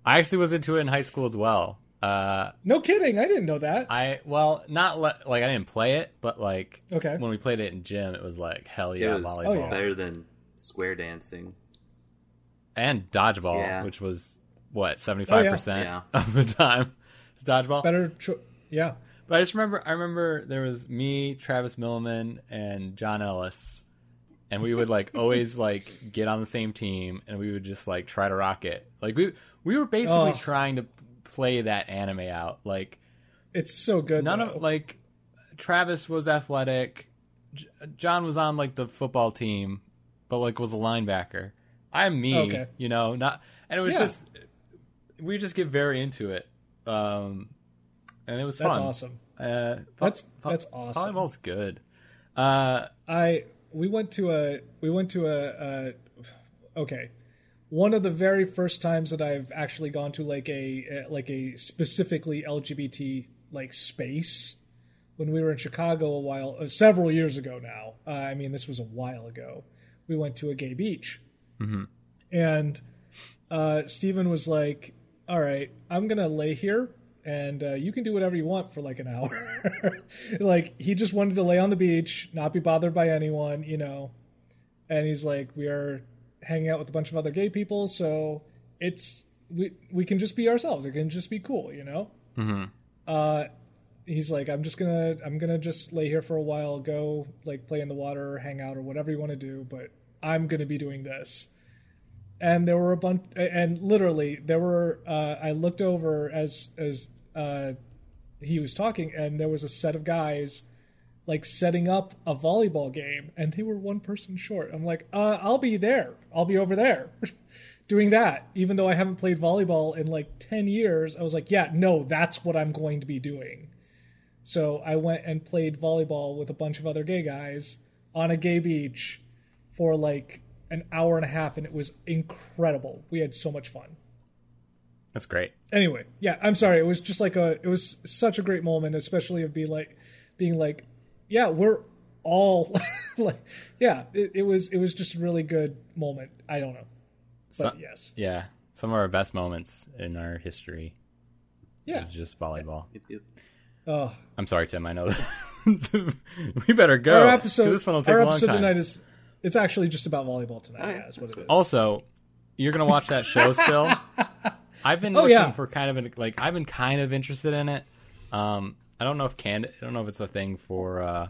Speaker 3: I actually was into it in high school as well. Uh,
Speaker 2: no kidding i didn't know that
Speaker 3: I well, not le- like I didn't play it, but like
Speaker 2: okay
Speaker 3: when we played it in gym, it was like hell
Speaker 1: It
Speaker 3: yeah,
Speaker 1: was
Speaker 3: volleyball
Speaker 2: Oh, yeah.
Speaker 1: better than square dancing.
Speaker 3: and dodgeball,
Speaker 1: Yeah.
Speaker 3: which was what seventy five percent of the time. It's dodgeball.
Speaker 2: better cho- yeah
Speaker 3: But I just remember, I remember there was me, Travis Milliman, and John Ellis, and we would like always like get on the same team, and we would just like try to rock it. Like we we were basically
Speaker 2: Oh.
Speaker 3: trying to play that anime out. Like
Speaker 2: it's so good
Speaker 3: none
Speaker 2: though.
Speaker 3: of like Travis was athletic, J- John was on like the football team, but like was a linebacker. I'm me,
Speaker 2: Okay.
Speaker 3: you know, not, and it was
Speaker 2: Yeah.
Speaker 3: just we just get very into it, um, and it was
Speaker 2: that's
Speaker 3: fun.
Speaker 2: awesome
Speaker 3: Uh,
Speaker 2: That's-
Speaker 3: vo-
Speaker 2: that's awesome.
Speaker 3: Volleyball's good. Uh,
Speaker 2: I we went to a we went to a, a okay one of the very first times that I've actually gone to like a like a specifically LGBT like space when we were in Chicago a while uh, several years ago now. Uh, I mean this was a while ago. We went to a gay beach, and uh, Stephen was like, "All right, I'm gonna lay here." And uh, you can do whatever you want for like an hour. like he just wanted to lay on the beach, not be bothered by anyone, you know. And he's like, "We are hanging out with a bunch of other gay people, so it's we we can just be ourselves. It can just be cool, you know."
Speaker 3: mhm.
Speaker 2: uh he's like i'm just gonna i'm gonna just lay here for a while go like play in the water hang out or whatever you want to do but i'm gonna be doing this and there were a bunch and literally there were uh i looked over as as uh he was talking and there was a set of guys like setting up a volleyball game and they were one person short i'm like uh i'll be there i'll be over there doing that even though i haven't played volleyball in like 10 years i was like yeah no that's what i'm going to be doing so i went and played volleyball with a bunch of other gay guys on a gay beach for like an hour and a half, and it was incredible. We had so much fun.
Speaker 3: That's great.
Speaker 2: Anyway, yeah, I'm sorry. It was just like a, it was such a great moment, especially of being like, being like, yeah, we're all like, yeah, it, it was, it was just a really good moment. I don't know, but
Speaker 3: So-
Speaker 2: yes,
Speaker 3: Yeah, some of our best moments in our history
Speaker 2: yeah.
Speaker 3: is just volleyball.
Speaker 1: Yep, yep.
Speaker 2: Oh,
Speaker 3: I'm sorry, Tim. I know that. we better go.
Speaker 2: our
Speaker 3: 'cause
Speaker 2: episode,
Speaker 3: This one will take
Speaker 2: our
Speaker 3: a long
Speaker 2: episode
Speaker 3: time.
Speaker 2: tonight is, it's actually just about volleyball tonight.
Speaker 1: Oh, yeah,
Speaker 2: yeah, is what it
Speaker 1: that's
Speaker 2: is.
Speaker 3: Also, you're gonna watch that show still. I've been
Speaker 2: Oh,
Speaker 3: looking
Speaker 2: yeah.
Speaker 3: for kind of an, like I've been kind of interested in it. Um, I don't know if can I don't know if it's a thing for. Uh, I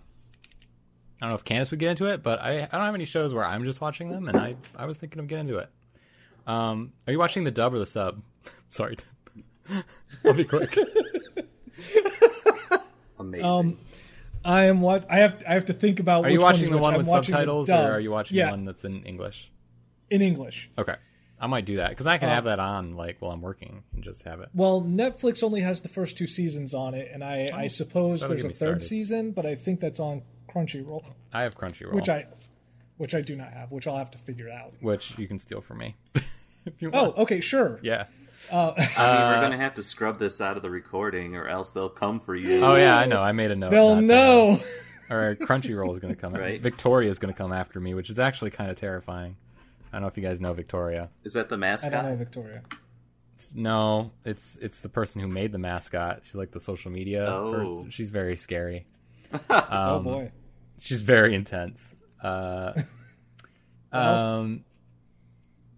Speaker 3: don't know if Candace would get into it, but I, I don't have any shows where I'm just watching them, and I I was thinking of getting into it. Um, are you watching the dub or the sub? Sorry, I'll be quick.
Speaker 1: Amazing.
Speaker 2: Um, I am what I have. I have to think about.
Speaker 3: Are you
Speaker 2: which
Speaker 3: watching
Speaker 2: is
Speaker 3: the one
Speaker 2: I'm
Speaker 3: with
Speaker 2: watching the
Speaker 3: subtitles, or are you watching
Speaker 2: yeah,
Speaker 3: the one that's in English?
Speaker 2: in English?
Speaker 3: Okay, I might do that because I can
Speaker 2: Uh,
Speaker 3: have that on like while I'm working and just have it.
Speaker 2: Well, Netflix only has the first two seasons on it, and I, I suppose there's a third
Speaker 3: started.
Speaker 2: season, but I think that's on Crunchyroll,
Speaker 3: I have Crunchyroll,
Speaker 2: which I, which I do not have, which I'll have to figure out.
Speaker 3: which you can steal from me if you
Speaker 2: Oh, okay, sure.
Speaker 3: yeah.
Speaker 2: Uh,
Speaker 1: I mean, we're gonna have to scrub this out of the recording, or else they'll come for you.
Speaker 3: Oh yeah, I know. I made a note.
Speaker 2: they'll
Speaker 3: not to-
Speaker 2: know.
Speaker 3: or Crunchyroll is going to come.
Speaker 1: Right.
Speaker 3: Victoria is going to come after me, which is actually kind of terrifying. I don't know if you guys know Victoria.
Speaker 1: Is that the
Speaker 2: I
Speaker 1: mascot?
Speaker 2: don't know, Victoria.
Speaker 3: No, it's it's the person who made the mascot. She's like the social media.
Speaker 1: Oh.
Speaker 3: person. She's very scary.
Speaker 2: oh
Speaker 3: Um,
Speaker 2: boy.
Speaker 3: She's very intense. Uh,
Speaker 2: Well.
Speaker 3: um,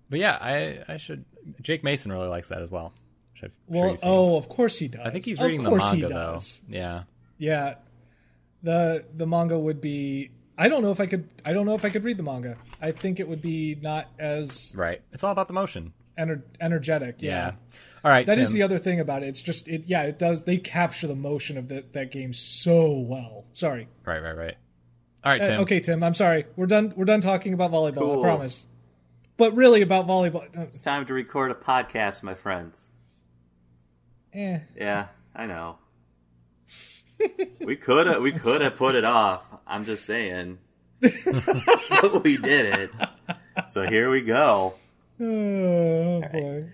Speaker 3: but yeah, I I should. Jake Mason really likes that as well. Which I'm sure
Speaker 2: Well, oh, of course he does.
Speaker 3: I think he's
Speaker 2: Of
Speaker 3: reading the
Speaker 2: course he
Speaker 3: manga though. Yeah.
Speaker 2: Yeah, the the manga would be. I don't know if I could. I don't know if I could read the manga. I think it would be not as
Speaker 3: Right. It's all about the motion.
Speaker 2: ener- energetic.
Speaker 3: Yeah.
Speaker 2: Yeah.
Speaker 3: All right.
Speaker 2: That is
Speaker 3: Tim.
Speaker 2: the other thing about it. It's just it. Yeah, it does. They capture the motion of the, that game so well. Sorry.
Speaker 3: Right. Right. Right. All right,
Speaker 2: Uh,
Speaker 3: Tim.
Speaker 2: okay, Tim. I'm sorry. We're done. We're done talking about volleyball.
Speaker 1: Cool.
Speaker 2: I promise. But really, about volleyball. uh,
Speaker 1: It's time to record a podcast, my friends.
Speaker 2: Eh.
Speaker 1: Yeah, I know. We could have we could have put it off. I'm just saying. but we did it. So here we go.
Speaker 2: Oh boy.